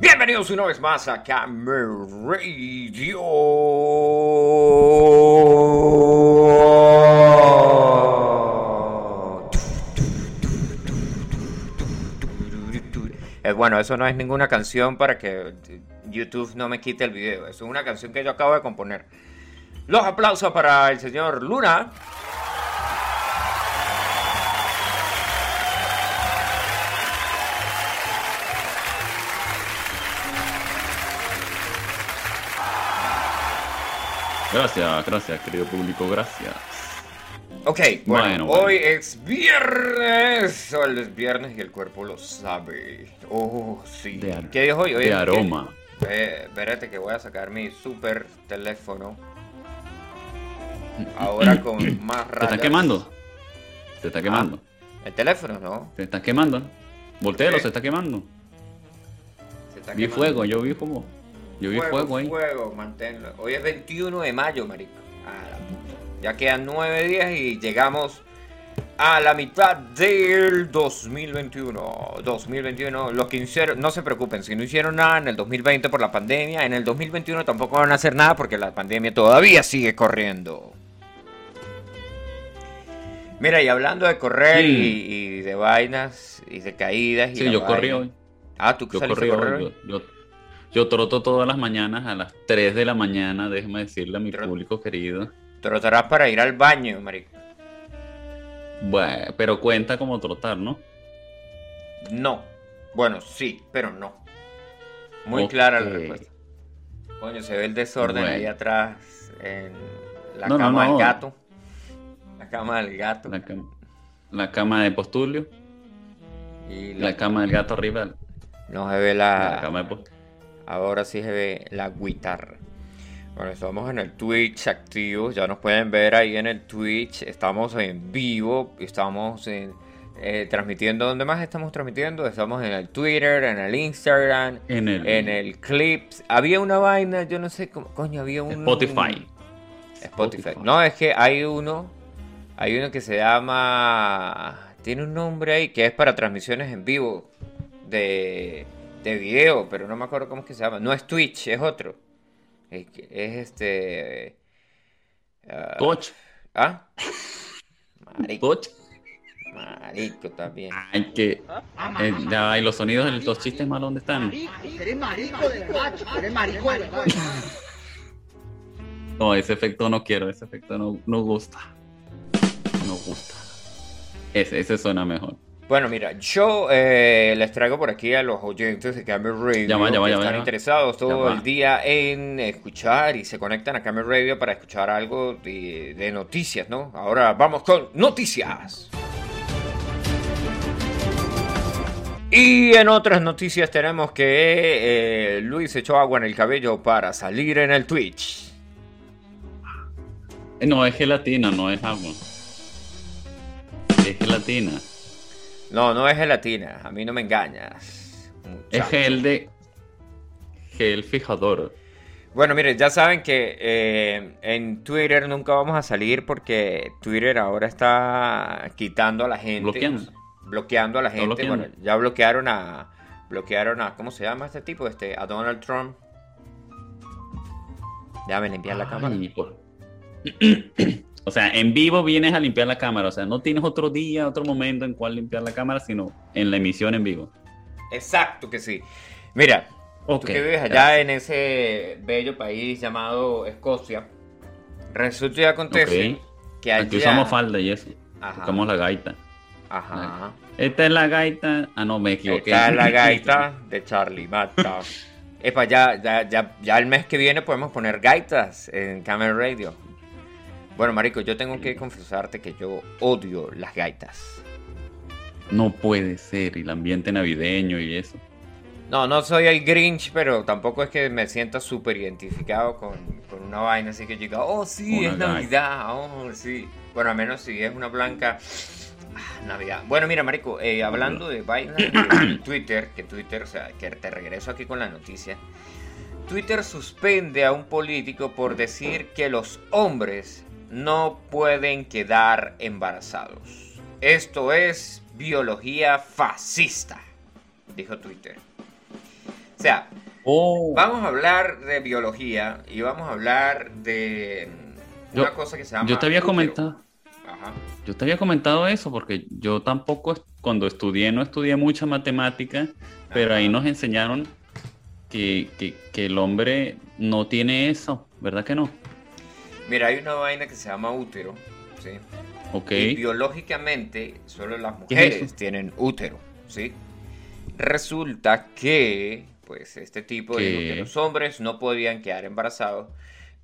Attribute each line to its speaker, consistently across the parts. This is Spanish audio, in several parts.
Speaker 1: Bienvenidos una vez más a Camera Radio. Eh, Bueno, eso no es ninguna canción para que YouTube no me quite el video. Es una canción que yo acabo de componer. Los aplausos para el señor Luna.
Speaker 2: Gracias, gracias, querido público, gracias.
Speaker 1: Ok, bueno,
Speaker 2: Bueno,
Speaker 1: hoy
Speaker 2: bueno.
Speaker 1: es viernes. Hoy es viernes y el cuerpo lo sabe. Oh, sí.
Speaker 2: De
Speaker 1: ¿Qué día es hoy? Hoy
Speaker 2: de aroma.
Speaker 1: Eh, espérate que voy a sacar mi super teléfono. Ahora con más
Speaker 2: ¿Te
Speaker 1: rayas.
Speaker 2: estás quemando? ¿Te está quemando?
Speaker 1: El teléfono, ¿no?
Speaker 2: ¿Te estás quemando? Voltealo,
Speaker 1: Sí.
Speaker 2: se está quemando.
Speaker 1: Se está
Speaker 2: Vi
Speaker 1: quemando.
Speaker 2: fuego, yo vi fuego. Yo vi fuego ahí.
Speaker 1: Fuego, manténlo. Hoy es 21 de mayo, marico. Ah, la puta. Ya quedan nueve días y llegamos a la mitad del 2021. 2021, los que hicieron, no se preocupen, si no hicieron nada en el 2020 por la pandemia, en el 2021 tampoco van a hacer nada porque la pandemia todavía sigue corriendo. Mira, y hablando de correr
Speaker 2: Sí.
Speaker 1: y, y de vainas y de caídas y
Speaker 2: Sí, yo corrí hoy.
Speaker 1: Ah, tú
Speaker 2: Yo
Speaker 1: saliste
Speaker 2: corrí
Speaker 1: a correr
Speaker 2: hoy.
Speaker 1: hoy?
Speaker 2: Yo, yo, yo troto todas las mañanas a las 3 de la mañana, déjeme decirle a mi público querido.
Speaker 1: Trotarás para ir al baño, marico.
Speaker 2: Bueno, pero cuenta como trotar, ¿no?
Speaker 1: No. Bueno, sí, pero no. Muy clara la respuesta. Coño, se ve el desorden
Speaker 2: Bueno.
Speaker 1: ahí atrás en la
Speaker 2: No, no,
Speaker 1: cama del gato. La cama del gato.
Speaker 2: La, cam- la cama de postulio,
Speaker 1: y
Speaker 2: la
Speaker 1: la,
Speaker 2: cama del gato arriba,
Speaker 1: no se ve
Speaker 2: la
Speaker 1: la.
Speaker 2: cama de post-
Speaker 1: Ahora sí se ve la guitarra. Bueno, estamos en el Twitch activo. Ya nos pueden ver ahí en el Twitch. Estamos en vivo. Estamos en, eh, transmitiendo. ¿Dónde más estamos transmitiendo? Estamos en el Twitter, en el Instagram,
Speaker 2: en el,
Speaker 1: en el Clips. Había una vaina, yo no sé cómo. Coño, había un.
Speaker 2: Spotify.
Speaker 1: Spotify.
Speaker 2: Spotify.
Speaker 1: No, es que hay uno. Hay uno que se llama. Tiene un nombre ahí que es para transmisiones en vivo de, de video, pero no me acuerdo cómo es que se llama. No es Twitch, es otro. Es, este. ah,
Speaker 2: Touch,
Speaker 1: ¿Ah? Marico,
Speaker 2: touch.
Speaker 1: marico también.
Speaker 2: Ay, que. eh, ya y los sonidos de los chistes malos, ¿dónde están?
Speaker 3: Eres marico de chico, eres marico de verdad.
Speaker 2: No, ese efecto no quiero, ese efecto no, no gusta. No gusta. Ese, ese suena mejor.
Speaker 1: Bueno, mira, yo eh, les traigo por aquí a los oyentes de Camera Radio que están interesados todo el día en escuchar y se conectan a Camera Radio para escuchar algo de, de noticias, ¿no? Ahora vamos con noticias. Y en otras noticias tenemos que eh, Luis echó agua en el cabello para salir en el Twitch.
Speaker 2: Eh, No, es gelatina, no es agua. Es gelatina.
Speaker 1: No, no es gelatina, a mí no me engañas.
Speaker 2: Es gel de. Gel fijador.
Speaker 1: Bueno, miren, ya saben que eh, en Twitter nunca vamos a salir porque Twitter ahora está quitando a la gente.
Speaker 2: Bloqueando.
Speaker 1: Bloqueando a la gente.
Speaker 2: bloqueando.
Speaker 1: Bueno, ya bloquearon a. Bloquearon a. ¿Cómo se llama este tipo? Este, a Donald Trump. Ya me limpian la cámara.
Speaker 2: Por- o sea, en vivo vienes a limpiar la cámara. O sea, no tienes otro día, otro momento en cual limpiar la cámara, sino en la emisión en vivo.
Speaker 1: Exacto que sí. Mira, tú que vives allá
Speaker 2: gracias.
Speaker 1: en ese bello país llamado Escocia, resulta y acontece
Speaker 2: Ok.
Speaker 1: que allá.
Speaker 2: Aquí usamos falda y eso.
Speaker 1: Ajá.
Speaker 2: Usamos la gaita.
Speaker 1: Ajá.
Speaker 2: Esta es la gaita. Ah, no, me equivoqué.
Speaker 1: Esta es la gaita de Charlie Mata. Epa, ya, ya, ya, ya el mes que viene podemos poner gaitas en Camera Radio. Bueno, marico, yo tengo que confesarte que yo odio las gaitas.
Speaker 2: No puede ser. Y el ambiente navideño y eso.
Speaker 1: No, no soy el Grinch, pero tampoco es que me sienta súper identificado con, con una vaina así que diga, oh sí,
Speaker 2: Una
Speaker 1: es
Speaker 2: gaita.
Speaker 1: Navidad, oh sí. Bueno, al menos si es una blanca, ah, Navidad. Bueno, mira, marico, eh, hablando de vainas de Twitter, que Twitter, o sea, que te regreso aquí con la noticia. Twitter suspende a un político por decir que los hombres no pueden quedar embarazados. Esto es biología fascista. dijo Twitter. O sea,
Speaker 2: Oh,
Speaker 1: vamos a hablar de biología y vamos a hablar de una
Speaker 2: Yo-
Speaker 1: cosa que se llama...
Speaker 2: yo te había
Speaker 1: útero.
Speaker 2: comentado,
Speaker 1: Ajá.
Speaker 2: yo te había comentado eso porque yo tampoco cuando estudié no estudié mucha matemática, pero ahí nos enseñaron que, que, que el hombre no tiene eso, ¿verdad que no?
Speaker 1: Mira, hay una vaina que se llama útero, ¿sí?
Speaker 2: Ok.
Speaker 1: Y biológicamente, solo las
Speaker 2: ¿Qué es
Speaker 1: mujeres tienen útero, ¿sí? Resulta que, pues, este tipo dijo
Speaker 2: ¿Qué?
Speaker 1: que los hombres no podían quedar embarazados.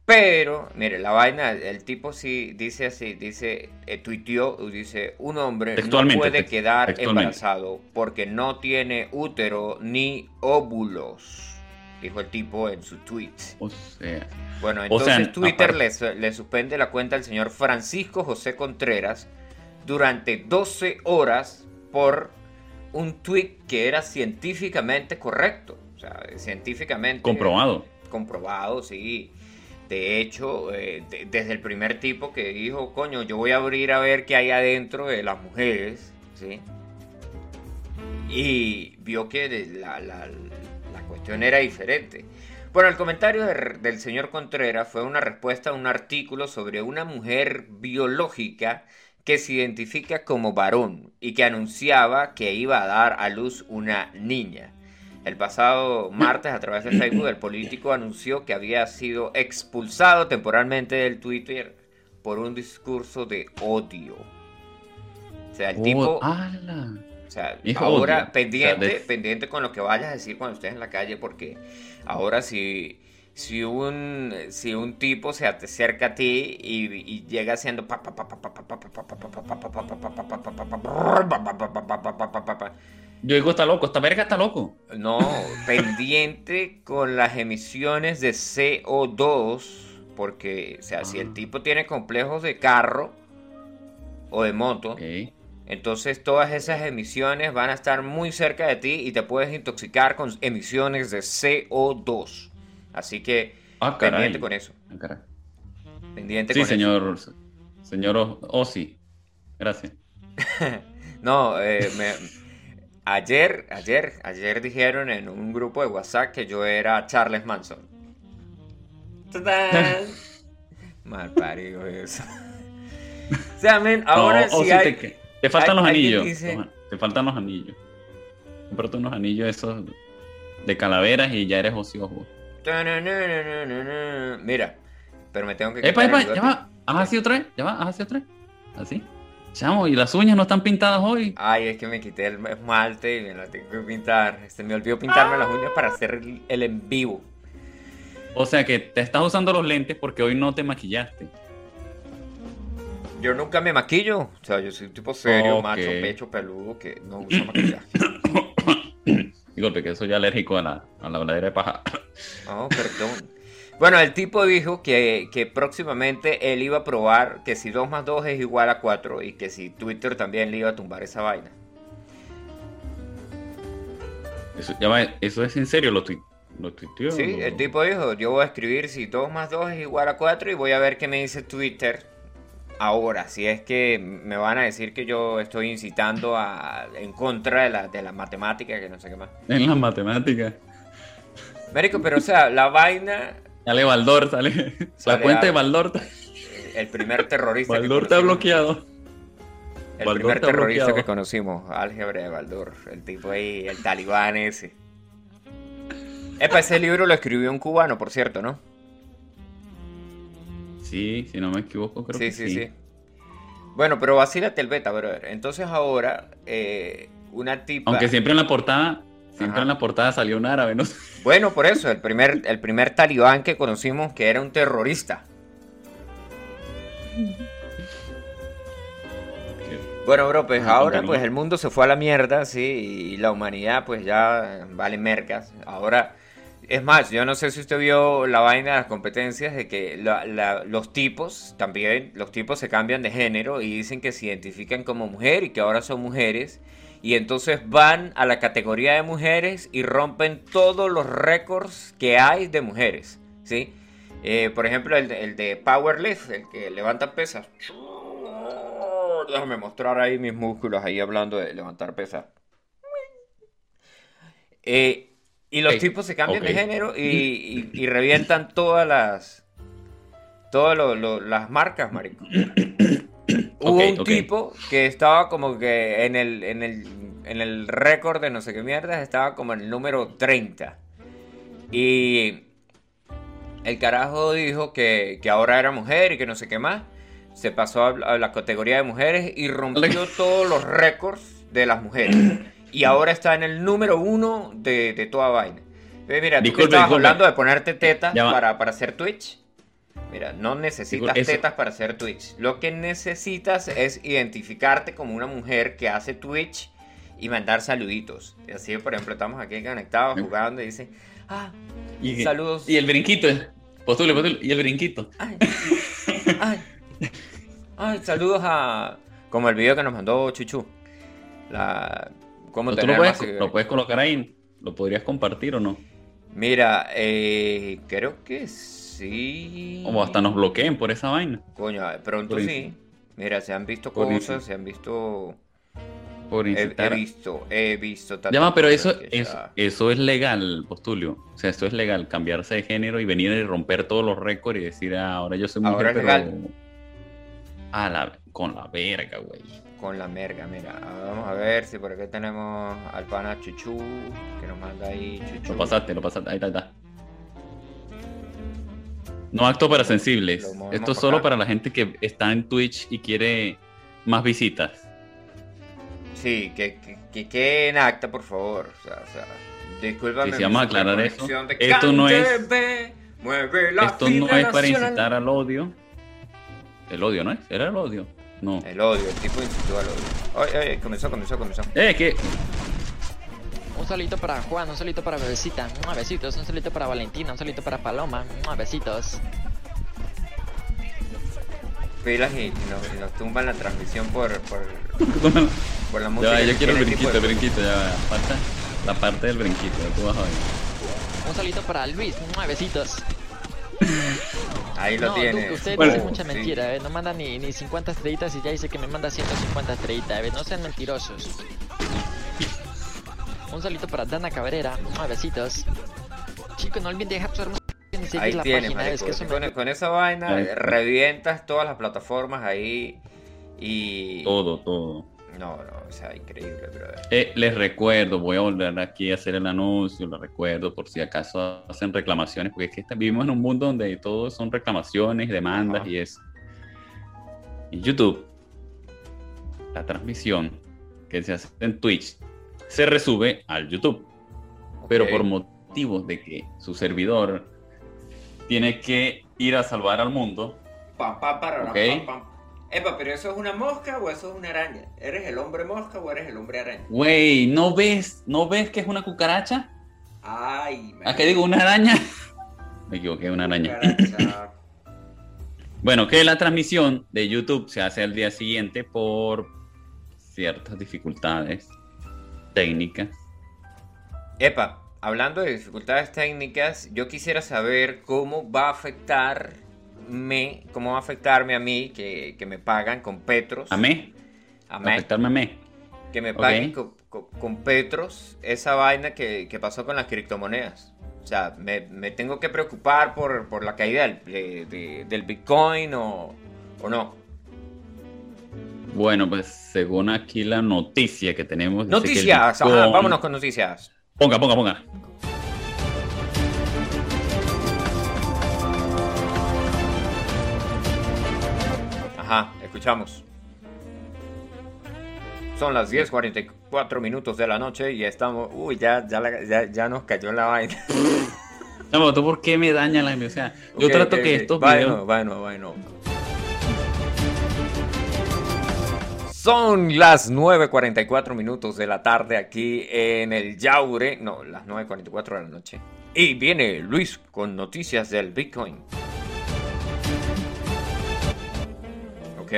Speaker 1: Pero, mire, la vaina, el tipo sí dice así, dice, eh, tuiteó, dice, un hombre no puede quedar embarazado porque no tiene útero ni óvulos, dijo el tipo en su tweet.
Speaker 2: O sea,
Speaker 1: Bueno,
Speaker 2: O sea,
Speaker 1: entonces Twitter le, su- le suspende la cuenta al señor Francisco José Contreras durante 12 horas por un tweet que era científicamente correcto. O sea, científicamente
Speaker 2: comprobado.
Speaker 1: comprobado, sí. De hecho, eh, de- desde el primer tipo que dijo, coño, yo voy a abrir a ver qué hay adentro de las mujeres, ¿sí? Y vio que la cuestión era diferente. Bueno, el comentario de- del señor Contreras fue una respuesta a un artículo sobre una mujer biológica que se identifica como varón y que anunciaba que iba a dar a luz una niña. El pasado martes, a través de Facebook, el político anunció que había sido expulsado temporalmente del Twitter por un discurso de odio. O sea, el tipo,
Speaker 2: Oh, ¡ala!
Speaker 1: O sea,
Speaker 2: Hijo
Speaker 1: ahora
Speaker 2: odio.
Speaker 1: pendiente,
Speaker 2: o sea, de...
Speaker 1: pendiente con lo que vayas a decir cuando estés en la calle, porque ahora si, si, un, si un tipo se acerca a ti y, y llega haciendo
Speaker 2: yo digo, está loco, esta verga está loco.
Speaker 1: No, pendiente con las emisiones de CO2, porque, o sea, Ajá. si el tipo tiene complejos de carro o de moto,
Speaker 2: okay
Speaker 1: entonces todas esas emisiones van a estar muy cerca de ti y te puedes intoxicar con emisiones de CO2. Así que,
Speaker 2: Ah, caray.
Speaker 1: pendiente con eso.
Speaker 2: Ah, caray.
Speaker 1: Pendiente
Speaker 2: Sí,
Speaker 1: con
Speaker 2: señor. Señor O- Ozzy. Gracias.
Speaker 1: eso. No, eh, me- ayer, ayer, ayer dijeron en un grupo de WhatsApp que yo era Charles Manson. ¡Tadán! Mal parido eso. O sea, ahora
Speaker 2: No,
Speaker 1: sí hay...
Speaker 2: te, te faltan los anillos.
Speaker 1: dice-
Speaker 2: Te faltan los anillos. Cómprate unos anillos esos de calaveras y ya eres Osbourne.
Speaker 1: Mira, pero me tengo que
Speaker 2: Epa, epa, ya va. Haz así otra vez. Ya va, haz así otra vez. Así. Chamo, y las uñas no están pintadas hoy.
Speaker 1: Ay, es que me quité el esmalte y me la tengo que pintar. Se me olvidó pintarme las uñas para hacer el en vivo.
Speaker 2: O sea que te estás usando los lentes porque hoy no te maquillaste.
Speaker 1: Yo nunca me maquillo. O sea, yo soy un tipo serio, macho, pecho, peludo, que no usa maquillaje.
Speaker 2: Disculpe, que soy alérgico a la, a la de paja.
Speaker 1: Oh, perdón. Bueno, el tipo dijo que, que próximamente él iba a probar que si 2 más 2 es igual a 4 y que si Twitter también le iba a tumbar esa vaina.
Speaker 2: Eso, ya va, eso es en serio, lo.
Speaker 1: Sí, el tipo dijo, yo voy a escribir si 2 más 2 es igual a 4 y voy a ver qué me dice Twitter ahora. Si es que me van a decir que yo estoy incitando a, en contra de la, de la matemática, que no sé qué más.
Speaker 2: En las matemáticas.
Speaker 1: Médico, pero o sea, la vaina,
Speaker 2: Sale Baldor, sale.
Speaker 1: Sale
Speaker 2: la cuenta de. Baldor.
Speaker 1: el primer terrorista que
Speaker 2: Baldor está
Speaker 1: conocimos.
Speaker 2: bloqueado.
Speaker 1: El
Speaker 2: Baldor
Speaker 1: primer terrorista
Speaker 2: bloqueado.
Speaker 1: que conocimos, álgebra de Baldor, el tipo ahí, el talibán ese. Epa, ese libro lo escribió un cubano, por cierto, ¿no?
Speaker 2: Sí, si no me equivoco, creo
Speaker 1: sí,
Speaker 2: que
Speaker 1: sí,
Speaker 2: sí.
Speaker 1: sí. Bueno, pero vacílate el beta, brother. Entonces ahora, eh, una tipa...
Speaker 2: Aunque siempre en la portada, siempre
Speaker 1: Ajá.
Speaker 2: en la portada salió un árabe, ¿no?
Speaker 1: Bueno, por eso, el primer, el primer talibán que conocimos que era un terrorista. Bueno, bro, pues
Speaker 2: Ah,
Speaker 1: ahora pues el mundo se fue a la mierda, sí, y la humanidad pues ya vale mercas. Ahora, es más, yo no sé si usted vio la vaina de las competencias de que los tipos, también los tipos se cambian de género y dicen que se identifican como mujer y que ahora son mujeres. Y entonces van a la categoría de mujeres y rompen todos los récords que hay de mujeres, ¿sí? Eh, por ejemplo, el, de- el de Powerlift, el que levanta pesas. Déjame mostrar ahí mis músculos ahí hablando de levantar pesas. Eh, y los tipos se cambian de género y, y- y revientan todas las. Todas lo- lo- las marcas, marico. Hubo un tipo que estaba como que en el, en el, en el récord de no sé qué mierda, estaba como en el número 30. Y el carajo dijo que, que ahora era mujer y que no sé qué más. Se pasó a, a la categoría de mujeres y rompió todos los récords de las mujeres. Y ahora está en el número uno de, de toda vaina. Entonces, mira, tú que
Speaker 2: Disculpe,
Speaker 1: estabas
Speaker 2: disculpe.
Speaker 1: hablando de ponerte tetas para, para hacer Twitch. Mira, no necesitas
Speaker 2: Disculpe, eso-
Speaker 1: tetas para hacer Twitch. Lo que necesitas es identificarte como una mujer que hace Twitch y mandar saluditos. Y así, por ejemplo, estamos aquí conectados jugando y dicen, ah,
Speaker 2: Y,
Speaker 1: Saludos.
Speaker 2: Y el brinquito. Postule, postule. Y el brinquito.
Speaker 1: ay, ay, ay, saludos a... Como el video que nos mandó Chuchu. La... ¿Cómo
Speaker 2: ¿Tú lo puedes, lo colocar ahí? ¿Lo podrías compartir o no?
Speaker 1: Mira, eh, creo que sí.
Speaker 2: O hasta nos bloqueen por esa vaina.
Speaker 1: Coño, pronto
Speaker 2: Por
Speaker 1: sí. Mira, se han visto
Speaker 2: Por
Speaker 1: cosas, se han visto...
Speaker 2: Por
Speaker 1: He, he
Speaker 2: incitar.
Speaker 1: visto, he visto...
Speaker 2: Ya va, pero eso,
Speaker 1: que
Speaker 2: eso,
Speaker 1: ya-
Speaker 2: eso es legal, Postulio. O sea, esto es legal, cambiarse de género y venir y romper todos los récords y decir, ah, ahora yo soy mujer,
Speaker 1: Ahora es
Speaker 2: pero...
Speaker 1: legal.
Speaker 2: A la, con la verga, güey.
Speaker 1: Con la merga, mira. Vamos a ver si por aquí tenemos al pana Chuchu, que nos manda ahí Chuchu.
Speaker 2: Lo pasaste, lo pasaste. Ahí está, ahí está. No acto para sensibles. Esto es solo
Speaker 1: acá.
Speaker 2: para la gente que está en Twitch y quiere más visitas.
Speaker 1: Sí, que, que, que en acta, por favor. O sea, o sea, discúlpame. Mi
Speaker 2: vamos a aclarar eso. Esto no es- Esto no es para incitar al odio. El odio, ¿no es? ¿Era el odio? No.
Speaker 1: El odio, el tipo incitó al odio. Ay, ay, comenzó, comenzó, comenzó.
Speaker 2: Eh, que
Speaker 4: Un solito para Juan, un solito para Bebecita, un besitos, un solito para Valentina, un solito para Paloma, un besitos.
Speaker 1: Pilas y, y nos, y nos tumban la transmisión por, por, por la
Speaker 2: Ya,
Speaker 1: música.
Speaker 2: va, yo quiero el brinquito, el
Speaker 1: de-
Speaker 2: brinquito, ya va. Falta la parte del brinquito, tú vas a ver.
Speaker 4: Un solito para Luis, un besitos.
Speaker 1: Ahí lo
Speaker 4: no,
Speaker 1: tiene.
Speaker 4: Usted
Speaker 2: Bueno,
Speaker 4: dice mucha
Speaker 1: sí.
Speaker 4: mentira, eh, no manda ni, ni 50 estrellitas y ya dice que me manda 150 estrellitas, eh, no sean mentirosos. Un solito para Dana Cabrera, un besitos. Chicos, no olviden dejar su hermoso y seguir
Speaker 1: Ahí
Speaker 4: la
Speaker 1: tienes,
Speaker 4: página,
Speaker 1: marico.
Speaker 4: es que eso
Speaker 1: con,
Speaker 4: me...
Speaker 1: con esa vaina
Speaker 2: Ahí.
Speaker 1: revientas todas las plataformas ahí y...
Speaker 2: Todo, todo.
Speaker 1: No, no, o sea, increíble, brother.
Speaker 2: Eh, les recuerdo, voy a volver aquí a hacer el anuncio, les recuerdo por si acaso hacen reclamaciones, porque es que vivimos en un mundo donde todo son reclamaciones, demandas
Speaker 1: Ajá.
Speaker 2: y es. En YouTube, la transmisión que se hace en Twitch se resube al YouTube, pero
Speaker 1: Ok.
Speaker 2: por motivos de que su servidor tiene que ir a salvar al mundo,
Speaker 1: Pam, pam, parará,
Speaker 2: Ok.
Speaker 1: pam, pam. Epa, pero ¿eso es una mosca o eso es una araña? ¿Eres el hombre mosca o eres el hombre araña?
Speaker 2: güey, ¿no ves, ¿no ves que es una cucaracha?
Speaker 1: Ay,
Speaker 2: ¿A qué digo una araña? Me equivoqué, una araña.
Speaker 1: Cucaracha.
Speaker 2: Bueno, que la transmisión de YouTube se hace al día siguiente por ciertas dificultades técnicas.
Speaker 1: Epa, hablando de dificultades técnicas, yo quisiera saber cómo va a afectarme, cómo va a afectarme a mí, que, que me pagan con Petros.
Speaker 2: A mí,
Speaker 1: A mí.
Speaker 2: afectarme a mí.
Speaker 1: Que me paguen con, con- con Petros esa vaina que, que pasó con las criptomonedas. O sea, me, me tengo que preocupar por, por la caída del, de- de- del Bitcoin o, o no.
Speaker 2: Bueno, pues según aquí la noticia que tenemos.
Speaker 1: Noticias, ajá, vámonos con noticias.
Speaker 2: Ponga, ponga, ponga.
Speaker 1: Ajá, escuchamos. Son las 10.44 minutos de la noche y estamos... Uy, ya, ya, la- ya, ya nos cayó la vaina.
Speaker 2: No, pero ¿tú por qué me daña la O sea, yo trato que
Speaker 1: ok.
Speaker 2: estos
Speaker 1: Bueno,
Speaker 2: videos.
Speaker 1: bueno, bueno. Son las 9.44 minutos de la tarde aquí en el Yaure. No, las 9.44 de la noche. Y viene Luis con noticias del Bitcoin. Ok.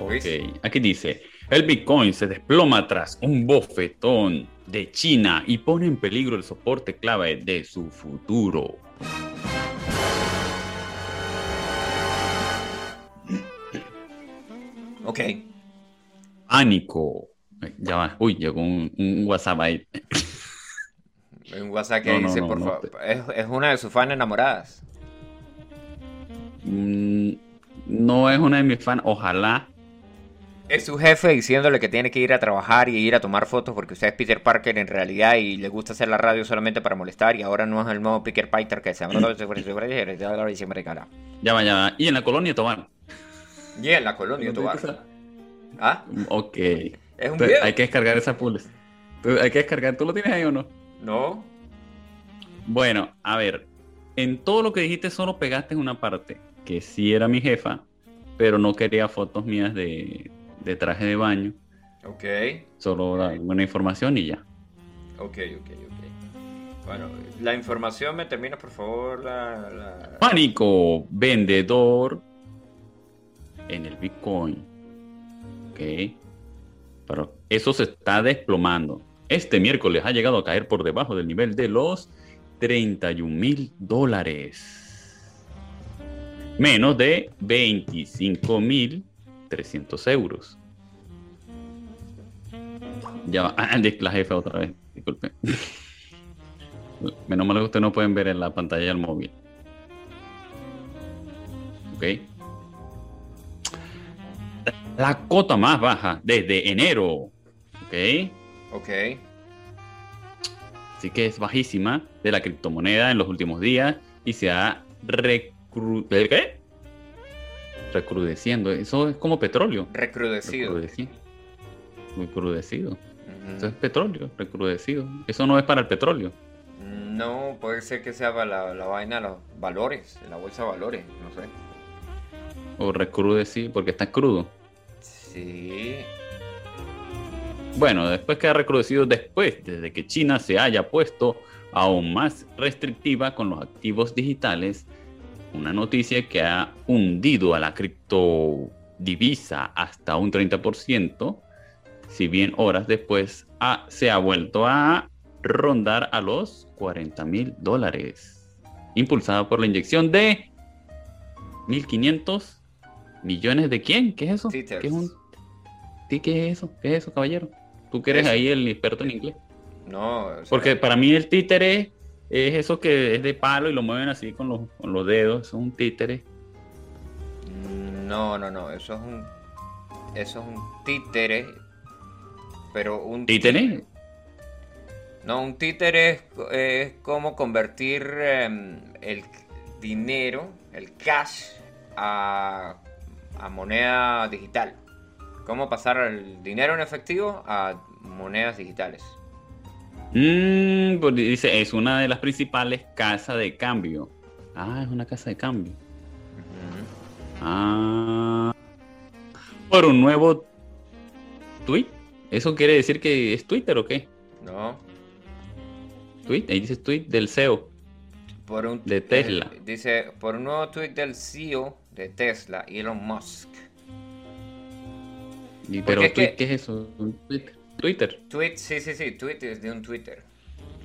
Speaker 2: Ok, aquí dice: el Bitcoin se desploma tras un bofetón de China y pone en peligro el soporte clave de su futuro.
Speaker 1: Ok.
Speaker 2: Pánico. Ya va. Uy, llegó un, un WhatsApp ahí.
Speaker 1: Un WhatsApp que
Speaker 2: No, no,
Speaker 1: dice,
Speaker 2: no,
Speaker 1: por favor. Es, es una de sus fans enamoradas.
Speaker 2: Mm, No es una de mis fans. Ojalá.
Speaker 1: Es su jefe diciéndole que tiene que ir a trabajar y ir a tomar fotos porque usted es Peter Parker en realidad y le gusta hacer la radio solamente para molestar y ahora no es el nuevo Peter Parker que se llama
Speaker 2: Ya va, ya va. Y en la colonia Tobar.
Speaker 1: Y en la colonia Tobar. ¿Ah?
Speaker 2: Ok.
Speaker 1: Es un
Speaker 2: Entonces,
Speaker 1: video.
Speaker 2: hay que descargar esa. Tú- Hay que descargar. ¿Tú lo tienes ahí o no?
Speaker 1: No.
Speaker 2: Bueno, a ver. En todo lo que dijiste solo pegaste en una parte. Que sí era mi jefa. Pero no quería fotos mías de, de traje de baño.
Speaker 1: Ok.
Speaker 2: Solo alguna información y ya.
Speaker 1: Ok, ok, ok. Bueno, la información me termina, por favor, la... la-
Speaker 2: Pánico vendedor en el Bitcoin. Ok. Pero eso se está desplomando. Este miércoles ha llegado a caer por debajo del nivel de los 31 mil dólares. Menos de 25 mil 300 euros. Ya va. Ah, la jefa otra vez. Disculpe. Menos mal que ustedes no pueden ver en la pantalla del móvil. Ok. La cota más baja desde enero. Ok.
Speaker 1: Ok.
Speaker 2: Así que es bajísima de la criptomoneda en los últimos días y se ha recru... ¿el ¿qué? recrudeciendo. Eso es como petróleo.
Speaker 1: Recrudecido.
Speaker 2: Recrudeci- Muy crudecido.
Speaker 1: Ujú.
Speaker 2: Eso es petróleo, recrudecido. Eso no es para el petróleo.
Speaker 1: No, puede ser que sea para la, la vaina de los valores, la bolsa de valores, no sé.
Speaker 2: O recrudecido porque está crudo.
Speaker 1: Sí.
Speaker 2: Bueno, después queda recrudecido después, desde que China se haya puesto aún más restrictiva con los activos digitales, una noticia que ha hundido a la criptodivisa hasta un 30%, si bien horas después ha- se ha vuelto a rondar a los 40 mil dólares, impulsada por la inyección de 1.500 millones de quién? ¿Qué es eso? ¿Qué es un ¿Sí, ¿Qué es eso? ¿Qué es eso, caballero? Tú que eres ahí el experto en inglés.
Speaker 1: No, o sea,
Speaker 2: Porque para mí el títere es eso que es de palo y lo mueven así con los, con los dedos. Eso es un títere.
Speaker 1: No, no, no, eso es un. Eso es un títere. Pero un.
Speaker 2: ¿Títere?
Speaker 1: No, un títere es, es como convertir em, el dinero, el cash, a, a moneda digital. Cómo pasar el dinero en efectivo a monedas digitales.
Speaker 2: Mm, pues dice, es una de las principales casas de cambio. Ah, es una casa de cambio. Ah. Por un nuevo tweet. ¿Eso quiere decir que es Twitter o qué?
Speaker 1: No,
Speaker 2: Tweet, ahí dice tweet del CEO.
Speaker 1: por un
Speaker 2: De Tesla.
Speaker 1: eh, dice por un nuevo tweet del CEO de Tesla, Elon Musk.
Speaker 2: Y, pero tweet,
Speaker 1: que-
Speaker 2: ¿qué es eso? Un Twitter. Twitter.
Speaker 1: Tweet, sí, sí, sí, tweet es de un Twitter.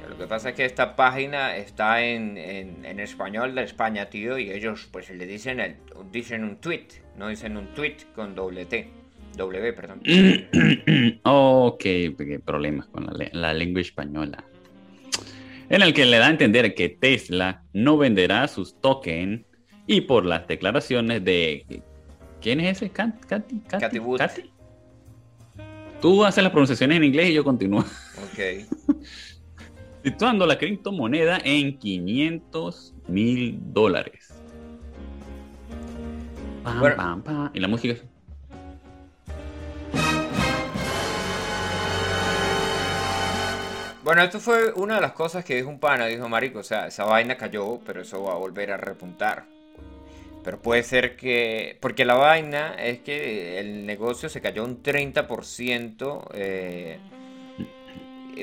Speaker 1: Lo que pasa es que esta página está en, en, en español de España, tío, y ellos pues le dicen el, dicen un tweet, no dicen un tweet con doble T, W, perdón.
Speaker 2: ok, qué problemas con la, la lengua española. En el que le da a entender que Tesla no venderá sus tokens y por las declaraciones de... ¿Quién es ese? Kat- Katy, Katy,
Speaker 1: Katy Wood.
Speaker 2: Katy. Tú haces las pronunciaciones en inglés y yo continúo.
Speaker 1: Ok.
Speaker 2: Situando la criptomoneda en 500 mil dólares. Pam,
Speaker 1: Bueno.
Speaker 2: pam, pam. Y la música.
Speaker 1: Bueno, esto fue una de las cosas que dijo un pana, dijo Marico, o sea, esa vaina cayó, pero eso va a volver a repuntar. Pero puede ser que... Porque la vaina es que el negocio se cayó un 30% eh,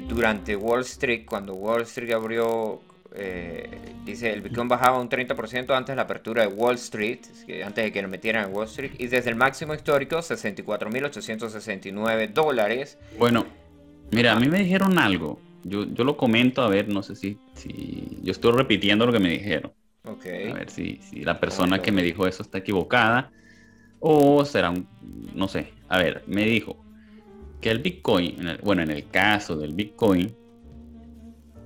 Speaker 1: durante Wall Street, cuando Wall Street abrió... eh, dice, el Bitcoin bajaba un 30% antes de la apertura de Wall Street, antes de que lo metieran en Wall Street, y desde el máximo histórico, 64.869 dólares.
Speaker 2: Bueno, mira, a mí me dijeron algo. Yo, yo lo comento, a ver, no sé si, si... Yo estoy repitiendo lo que me dijeron.
Speaker 1: Ok.
Speaker 2: A ver si, si la persona que me dijo eso está equivocada o será un... No sé. A ver, me dijo que el Bitcoin, en el- bueno, en el caso del Bitcoin,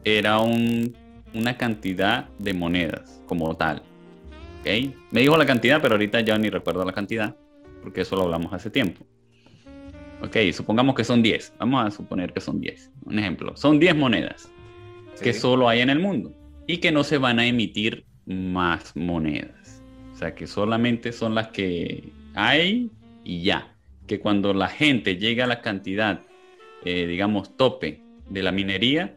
Speaker 2: era un- una cantidad de monedas como tal. ¿ok? Me dijo la cantidad, pero ahorita ya ni recuerdo la cantidad, porque eso lo hablamos hace tiempo. Ok, supongamos que son 10. Vamos a suponer que son 10. Un ejemplo, son 10 monedas que solo hay en el mundo y que no se van a emitir más monedas. O sea, que solamente son las que hay y ya. Que cuando la gente llega a la cantidad, eh, digamos, tope de la minería,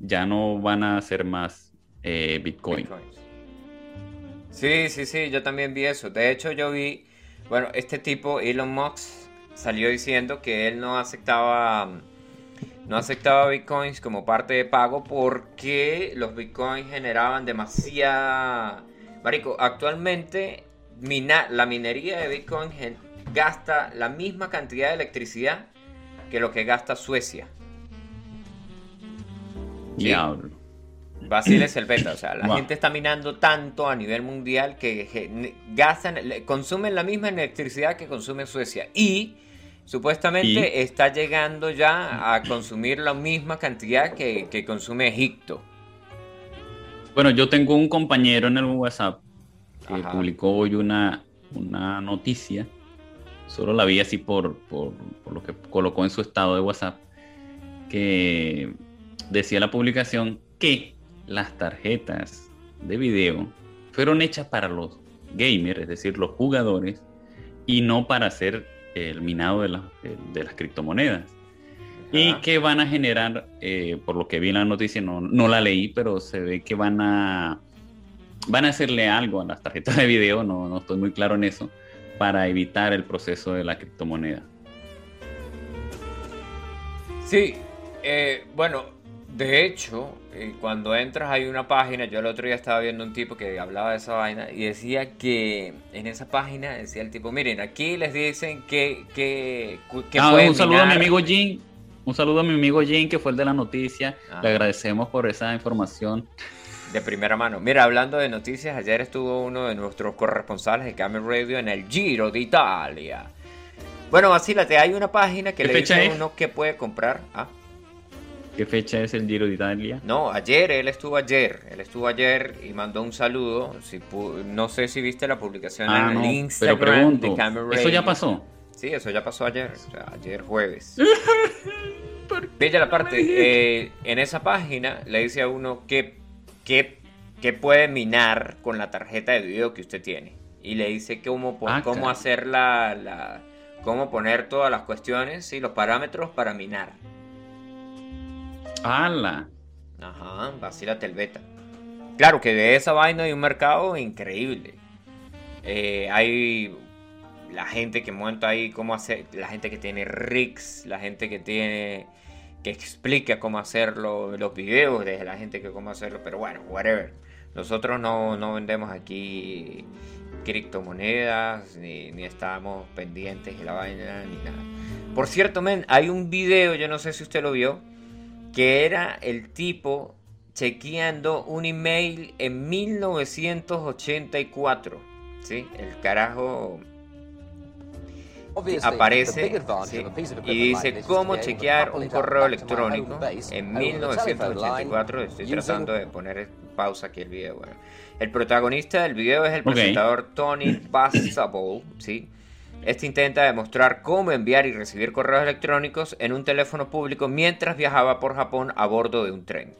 Speaker 2: ya no van a ser más eh, Bitcoin.
Speaker 1: Bitcoins. Sí, sí, sí, yo también vi eso. De hecho, yo vi, bueno, este tipo, Elon Musk, salió diciendo que él no aceptaba, no aceptaba bitcoins como parte de pago porque los bitcoins generaban demasiada... Marico, actualmente mina- la minería de bitcoin gen- gasta la misma cantidad de electricidad que lo que gasta Suecia. Sí.
Speaker 2: Diablo.
Speaker 1: Basile es el beta, o sea, la
Speaker 2: Wow.
Speaker 1: gente está minando tanto a nivel mundial que gastan, consumen la misma electricidad que consume Suecia y supuestamente
Speaker 2: ¿Y?
Speaker 1: está llegando ya a consumir la misma cantidad que, que consume Egipto.
Speaker 2: Bueno, yo tengo un compañero en el WhatsApp que
Speaker 1: Ajá.
Speaker 2: publicó hoy una, una noticia. Solo la vi así por, por, por lo que colocó en su estado de WhatsApp. Que decía la publicación que las tarjetas de video fueron hechas para los gamers, es decir, los jugadores, y no para hacer el minado de, la- de- las criptomonedas. Y que van a generar, eh, por lo que vi en la noticia, no, no la leí, pero se ve que van a van a hacerle algo a las tarjetas de video, no, no estoy muy claro en eso, para evitar el proceso de la criptomoneda.
Speaker 1: Sí, eh, bueno, de hecho, cuando entras hay una página, yo el otro día estaba viendo un tipo que hablaba de esa vaina y decía que en esa página decía el tipo, miren, aquí les dicen que, que, que
Speaker 2: Ah, un saludo a mi
Speaker 1: minar".
Speaker 2: amigo Jim, un saludo a mi amigo Jim, que fue el de la noticia.
Speaker 1: Ajá.
Speaker 2: Le agradecemos por esa información.
Speaker 1: De primera mano. Mira, hablando de noticias, ayer estuvo uno de nuestros corresponsales de Camel Radio en el Giro de Italia. Bueno, vacílate, hay una página que
Speaker 2: ¿Qué
Speaker 1: le dice a uno que puede comprar. Ah,
Speaker 2: ¿Qué fecha es el Giro de Italia?
Speaker 1: no, ayer, él estuvo ayer. Él estuvo ayer y mandó un saludo. Si no sé si viste la publicación
Speaker 2: Ah,
Speaker 1: en
Speaker 2: no,
Speaker 1: el
Speaker 2: pero
Speaker 1: Instagram
Speaker 2: pregunto,
Speaker 1: de Camel Radio.
Speaker 2: ¿eso ya pasó?
Speaker 1: Sí, eso ya pasó ayer, o sea, ayer jueves. Bella la parte, eh, en esa página le dice a uno que, que, que puede minar con la tarjeta de video que usted tiene. Y le dice cómo,
Speaker 2: Ah,
Speaker 1: cómo hacer la, la- cómo poner todas las cuestiones y los parámetros para minar.
Speaker 2: ¡Hala!
Speaker 1: Ajá, vacílate el. Claro que de esa vaina hay un mercado increíble. Eh, hay la gente que monta ahí cómo hacer, la gente que tiene rigs, la gente que tiene que explica cómo hacerlo, los videos de la gente que cómo hacerlo, pero bueno, whatever. Nosotros no, no vendemos aquí criptomonedas, ni, ni estamos pendientes de la vaina, ni nada. Por cierto, men, hay un video, yo no sé si usted lo vio, que era el tipo chequeando un email en 1984. ¿Sí? El carajo aparece sí, y dice cómo chequear un correo electrónico en 1984. Estoy tratando de poner pausa aquí el video. Bueno, el protagonista del video es el presentador Tony Bassable, ¿sí? Este intenta demostrar cómo enviar y recibir correos electrónicos en un teléfono público mientras viajaba por Japón a bordo de un tren.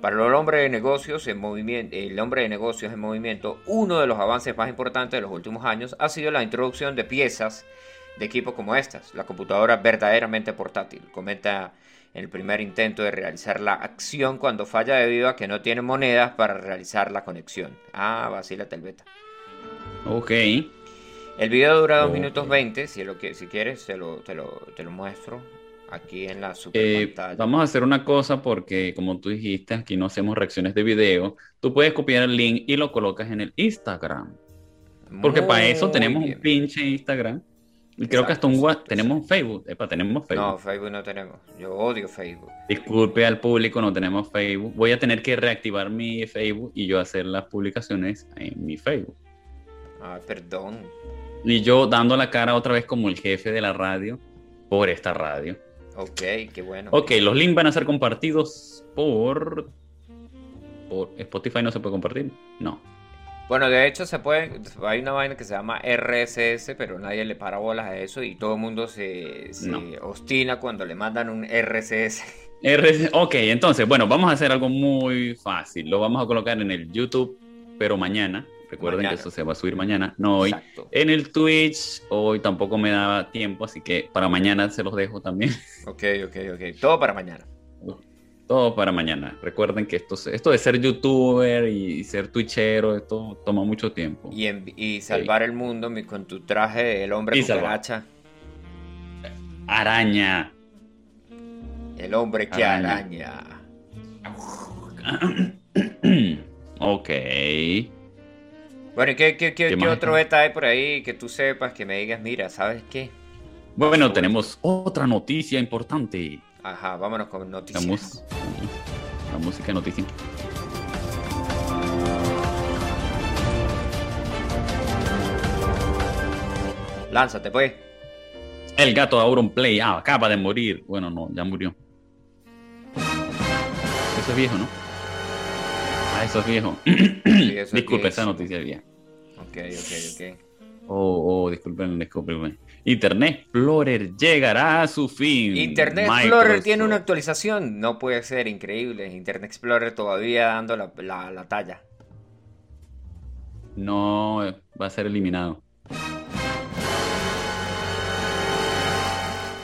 Speaker 1: Para el hombre de negocios en movimiento, el hombre de negocios en movimiento, uno de los avances más importantes de los últimos años ha sido la introducción de piezas de equipo como estas, la computadora verdaderamente portátil. Comenta en el primer intento de realizar la acción cuando falla debido a que no tiene monedas para realizar la conexión. Ah, vacílate el beta.
Speaker 2: Ok.
Speaker 1: El video dura 2
Speaker 2: Ok.
Speaker 1: minutos 20, si, lo que, si quieres te lo, te, lo, te lo muestro aquí en la super
Speaker 2: Eh, vamos a hacer una cosa porque, como tú dijiste, aquí no hacemos reacciones de video. Tú puedes copiar el link y lo colocas en el Instagram. Porque para eso tenemos
Speaker 1: bien.
Speaker 2: un pinche Instagram. Y creo que hasta un
Speaker 1: Exacto,
Speaker 2: WhatsApp. Tenemos un Facebook. Epa, tenemos Facebook.
Speaker 1: No, Facebook no tenemos. Yo odio Facebook.
Speaker 2: Disculpe al público, no tenemos Facebook. Voy a tener que reactivar mi Facebook y yo hacer las publicaciones en mi Facebook.
Speaker 1: Ah, perdón.
Speaker 2: Y yo dando la cara otra vez como el jefe de la radio por esta radio.
Speaker 1: Ok, qué bueno.
Speaker 2: Ok, los links van a ser compartidos por... por Spotify no se puede compartir. No.
Speaker 1: Bueno, de hecho se puede, hay una vaina que se llama RSS, pero nadie le para bolas a eso y todo el mundo se, se
Speaker 2: No.
Speaker 1: obstina cuando le mandan un RSS.
Speaker 2: RS ok, entonces, bueno, vamos a hacer algo muy fácil. Lo vamos a colocar en el YouTube, pero mañana. Recuerden
Speaker 1: Mañana.
Speaker 2: que eso se va a subir mañana, no hoy.
Speaker 1: Exacto.
Speaker 2: En el Twitch, hoy tampoco me daba tiempo, así que para mañana se los dejo también.
Speaker 1: Ok, ok, ok. Todo para mañana.
Speaker 2: Todo para mañana. Recuerden que esto, esto de ser youtuber y ser twitchero, esto toma mucho tiempo.
Speaker 1: Y, en- y salvar el mundo mi- con tu traje del hombre
Speaker 2: Y salvar.
Speaker 1: cucaracha.
Speaker 2: Araña.
Speaker 1: El hombre que
Speaker 2: Araña.
Speaker 1: araña.
Speaker 2: ok.
Speaker 1: Bueno, ¿y qué, qué, qué-
Speaker 2: ¿Qué
Speaker 1: qué
Speaker 2: más
Speaker 1: otro beta hay por ahí que tú sepas, que me digas, mira, ¿sabes qué?
Speaker 2: Bueno, tenemos otra noticia importante.
Speaker 1: Ajá, vámonos con noticias.
Speaker 2: la música noticia.
Speaker 1: Lánzate, pues.
Speaker 2: El gato de Auronplay ah, acaba de morir. Bueno, no, ya murió. Eso es viejo, ¿no? Ah, eso es viejo.
Speaker 1: Sí, eso es
Speaker 2: Disculpe, esa noticia vieja.
Speaker 1: Ok, ok, ok.
Speaker 2: Oh, oh, disculpen, disculpen. Internet Explorer llegará a su fin.
Speaker 1: Internet Explorer
Speaker 2: Microsoft.
Speaker 1: tiene una actualización. No puede ser increíble. Internet Explorer todavía dando la, la- la talla.
Speaker 2: No, eh, va a ser eliminado.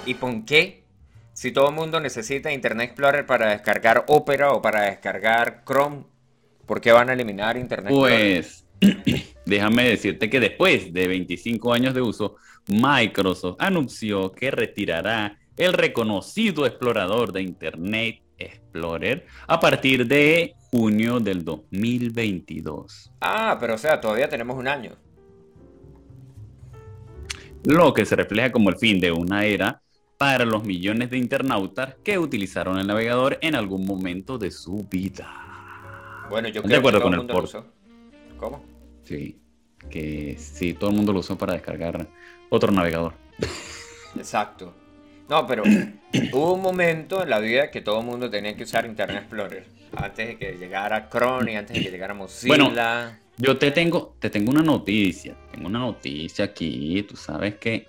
Speaker 1: ¿Y por qué? Si todo el mundo necesita Internet Explorer para descargar Opera o para descargar Chrome, ¿por qué van a eliminar Internet Explorer?
Speaker 2: Pues, déjame decirte que después de 25 años de uso, Microsoft anunció que retirará el reconocido explorador de Internet Explorer a partir de junio del 2022.
Speaker 1: Ah, pero o sea, todavía tenemos un año.
Speaker 2: Lo que se refleja como el fin de una era para los millones de internautas que utilizaron el navegador en algún momento de su vida.
Speaker 1: Bueno, yo
Speaker 2: De
Speaker 1: creo
Speaker 2: acuerdo
Speaker 1: que todo
Speaker 2: con
Speaker 1: el mundo lo usó. ¿Cómo?
Speaker 2: Sí, que sí, todo el mundo lo usó para descargar otro navegador.
Speaker 1: Exacto. No, pero hubo un momento en la vida que todo el mundo tenía que usar Internet Explorer. Antes de que llegara Chrome y antes de que llegara Mozilla.
Speaker 2: Yo te tengo, te tengo una noticia, tengo una noticia aquí, tú sabes que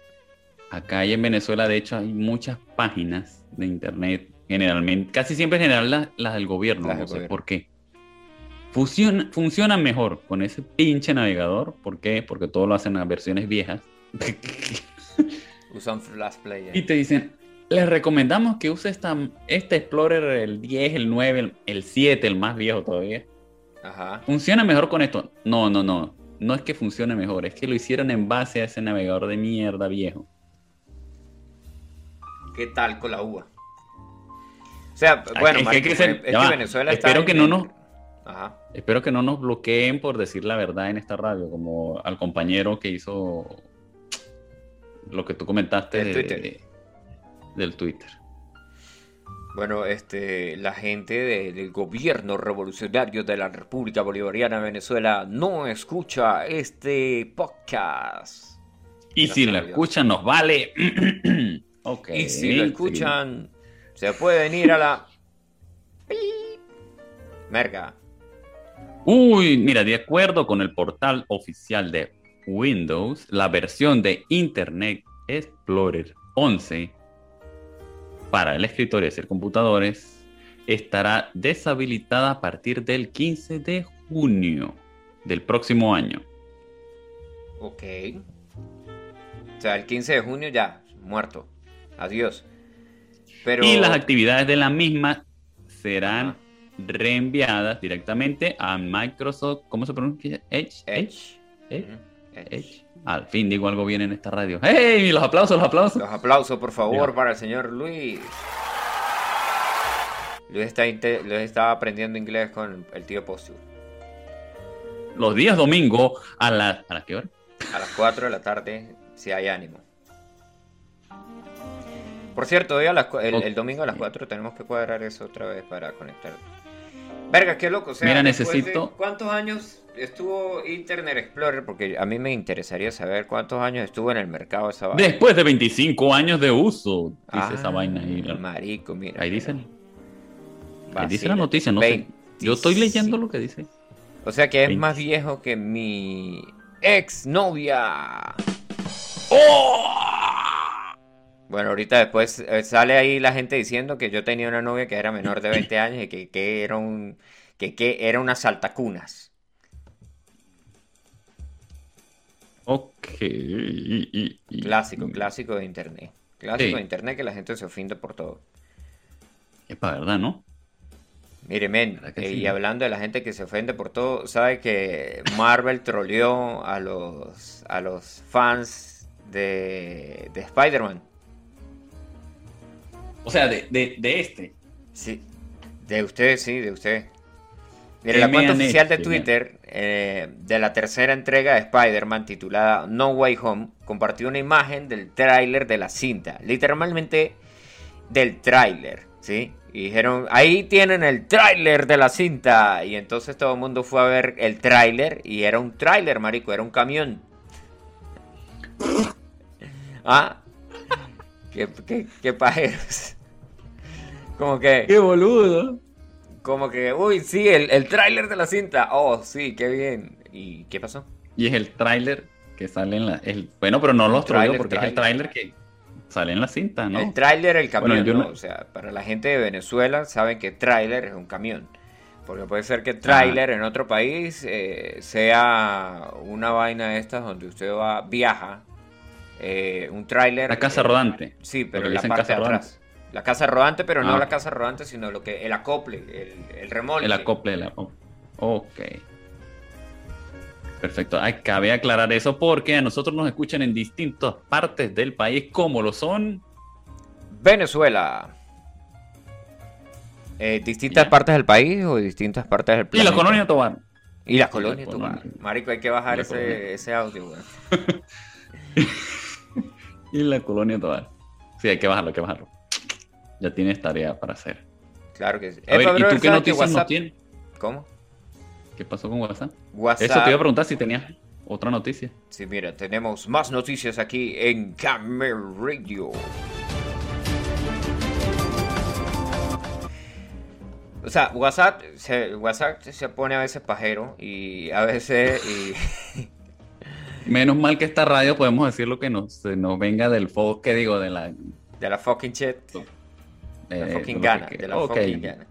Speaker 2: acá y en Venezuela de hecho hay muchas páginas de internet, generalmente, casi siempre en general las, las del gobierno,
Speaker 1: Las
Speaker 2: no
Speaker 1: del
Speaker 2: sé
Speaker 1: gobierno.
Speaker 2: por qué. Funciona, funcionan mejor con ese pinche navegador, ¿por qué? Porque todo lo hacen a versiones viejas.
Speaker 1: Usan Flash Player.
Speaker 2: y te dicen, les recomendamos que use esta, este Explorer el 10, el 9, el, el 7, el más viejo todavía.
Speaker 1: Ajá.
Speaker 2: ¿Funciona mejor con esto? No, no, no. No es que funcione mejor, es que lo hicieron en base a ese navegador de mierda viejo.
Speaker 1: ¿Qué tal con la uva? O sea, bueno,
Speaker 2: es que
Speaker 1: es
Speaker 2: va.
Speaker 1: Venezuela está
Speaker 2: Espero
Speaker 1: en-
Speaker 2: que no nos-
Speaker 1: Ajá.
Speaker 2: Espero que no nos bloqueen por decir la verdad en esta radio, como al compañero que hizo lo que tú comentaste
Speaker 1: Del
Speaker 2: de-
Speaker 1: Twitter.
Speaker 2: de- del Twitter.
Speaker 1: Bueno, este, la gente de- del gobierno revolucionario de la República Bolivariana de Venezuela no escucha este podcast.
Speaker 2: Y
Speaker 1: Gracias
Speaker 2: si lo escuchan, nos vale. ok.
Speaker 1: Y si lo escuchan, se puede venir a la... Merga.
Speaker 2: Uy, mira, de acuerdo con el portal oficial de Windows, la versión de Internet Explorer 11 para el escritorio, es decir, computadores, estará deshabilitada a partir del 15 de junio del próximo año.
Speaker 1: Ok. O sea, el 15 de junio ya, muerto. Adiós. Pero...
Speaker 2: Y las actividades de la misma serán
Speaker 1: Ajá.
Speaker 2: Reenviadas directamente a Microsoft, ¿cómo se pronuncia? Edge.
Speaker 1: Edge.
Speaker 2: Edge. Al fin digo algo bien en esta radio. ¡Hey! Los aplausos, los aplausos.
Speaker 1: Los aplausos, por favor, para el señor Luis. Luis está, Luis está aprendiendo inglés con el tío Postio.
Speaker 2: Los días domingo a las... ¿A las qué hora?
Speaker 1: A las 4 de la tarde, si hay ánimo. Por cierto, hoy a las el, el domingo a las 4 tenemos que cuadrar eso otra vez para conectar. Verga, qué loco. O sea,
Speaker 2: Mira,
Speaker 1: de-
Speaker 2: necesito-
Speaker 1: ¿Cuántos años estuvo Internet Explorer? Porque a mí me interesaría saber cuántos años estuvo en el mercado esa vaina.
Speaker 2: Después de 25 años de uso, dice
Speaker 1: Ah,
Speaker 2: esa vaina ahí.
Speaker 1: Marico, mira.
Speaker 2: Ahí dicen. Ahí dice la noticia, no sé. Yo estoy
Speaker 1: 25.
Speaker 2: leyendo lo que dice.
Speaker 1: O sea que es
Speaker 2: 20.
Speaker 1: más viejo que mi ex novia.
Speaker 2: ¡Oh!
Speaker 1: Bueno, ahorita después eh, sale ahí la gente diciendo que yo tenía una novia que era menor de 20 años y que, que era un que, que era una saltacunas.
Speaker 2: Ok. y- y-
Speaker 1: Clásico, clásico de internet. Clásico
Speaker 2: Sí.
Speaker 1: de internet que la gente se ofende por todo.
Speaker 2: Es para verdad, ¿no?
Speaker 1: Mire, men,
Speaker 2: ¿Verdad que
Speaker 1: eh,
Speaker 2: sí?
Speaker 1: y hablando de la gente que se ofende por todo, ¿sabe que Marvel troleó a los, a los fans de, de Spider-Man?
Speaker 2: O sea, de, de, de este.
Speaker 1: Sí, de usted, sí, de usted. Mire,
Speaker 2: ¿Qué
Speaker 1: la cuenta oficial de Twitter eh, de la tercera entrega de Spider-Man titulada No Way Home compartió una imagen del tráiler de la cinta, literalmente del tráiler, ¿sí? Y dijeron, ahí tienen el tráiler de la cinta. Y entonces todo el mundo fue a ver el tráiler y era un tráiler, marico, era un camión. ¿Ah? ¿Qué, qué, qué pajeros? Como que...
Speaker 2: ¡Qué boludo!
Speaker 1: Como que, uy, sí, el, el tráiler de la cinta. Oh, sí, qué bien. ¿Y qué pasó?
Speaker 2: Y es el tráiler que sale en la... El, bueno, pero no los
Speaker 1: Tráiler,
Speaker 2: troleo porque es el tráiler que sale en la cinta, ¿no?
Speaker 1: El tráiler, el camión,
Speaker 2: Bueno, yo
Speaker 1: ¿no?
Speaker 2: no-
Speaker 1: O sea, para la gente de Venezuela saben que tráiler es un camión. Porque puede ser que tráiler en otro país eh, sea una vaina de estas donde usted va, viaja. Eh, un tráiler.
Speaker 2: La casa
Speaker 1: eh,
Speaker 2: rodante.
Speaker 1: Sí, pero la parte
Speaker 2: casa
Speaker 1: de
Speaker 2: rodante.
Speaker 1: atrás. La casa rodante, pero no
Speaker 2: Ah.
Speaker 1: la casa rodante, sino lo que el acople, el, el remolque.
Speaker 2: El acople la... oh, Ok. Perfecto. Ay, cabe aclarar eso porque a nosotros nos escuchan en distintas partes del país, como lo son...
Speaker 1: Venezuela. Eh, ¿Distintas partes del país o distintas partes del
Speaker 2: Y
Speaker 1: planeta?
Speaker 2: la colonia Tobar.
Speaker 1: Y la colonia Tobar. Marico, hay que bajar ese, ese audio.
Speaker 2: Y la colonia Tobar. Sí, hay que bajarlo, hay que bajarlo. Ya tienes tarea para hacer.
Speaker 1: Claro que sí.
Speaker 2: A ver,
Speaker 1: Epa,
Speaker 2: ¿y tú qué
Speaker 1: ¿sabes que
Speaker 2: noticias
Speaker 1: WhatsApp-
Speaker 2: tienes?
Speaker 1: ¿Cómo?
Speaker 2: ¿Qué pasó con WhatsApp?
Speaker 1: WhatsApp.
Speaker 2: Eso te iba a preguntar si tenías otra noticia.
Speaker 1: Sí, mira, tenemos más noticias aquí en Camel Radio. O sea, WhatsApp se, WhatsApp se pone a veces pajero y a veces... y-
Speaker 2: Menos mal que esta radio podemos decir lo que nos, se nos venga del foco, que digo, de la...
Speaker 1: de la fucking shit.
Speaker 2: eh,
Speaker 1: fucking
Speaker 2: lo
Speaker 1: gana, de la fucking gana.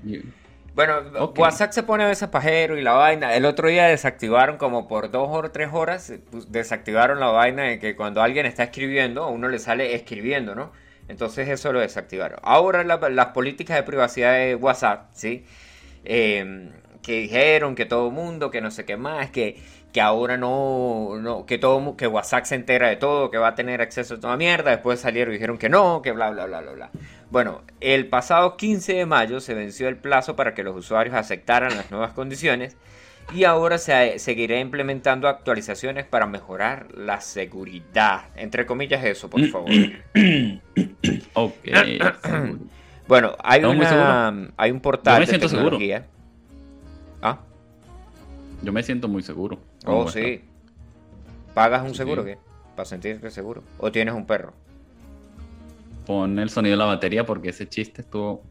Speaker 1: Bueno. WhatsApp se pone a veces pajero y la vaina. El otro día desactivaron como por dos o tres horas, eh, pues, desactivaron la vaina de que cuando alguien está escribiendo, a uno le sale escribiendo, ¿no? Entonces eso lo desactivaron. Ahora la- las políticas de privacidad de WhatsApp, ¿sí? Eh, que dijeron que todo mundo, que no sé qué más, que, que ahora no, no, que todo, que WhatsApp se entera de todo, que va a tener acceso a toda mierda. Después salieron y dijeron que no, que bla, bla, bla, bla, bla. Bueno, el pasado 15 de mayo se venció el plazo para que los usuarios aceptaran las nuevas condiciones y ahora se seguirá implementando actualizaciones para mejorar la seguridad. Entre comillas eso, por favor.
Speaker 2: Ok.
Speaker 1: Bueno, hay,
Speaker 2: ¿Estamos muy
Speaker 1: una, hay un portal
Speaker 2: Yo me
Speaker 1: de
Speaker 2: siento seguro.
Speaker 1: Ah,
Speaker 2: Yo me siento muy seguro.
Speaker 1: Oh, sí. ¿Pagas un
Speaker 2: Sí,
Speaker 1: seguro
Speaker 2: sí.
Speaker 1: qué? Para sentirte seguro. ¿O tienes un perro?
Speaker 2: Pon el sonido de la batería porque ese chiste estuvo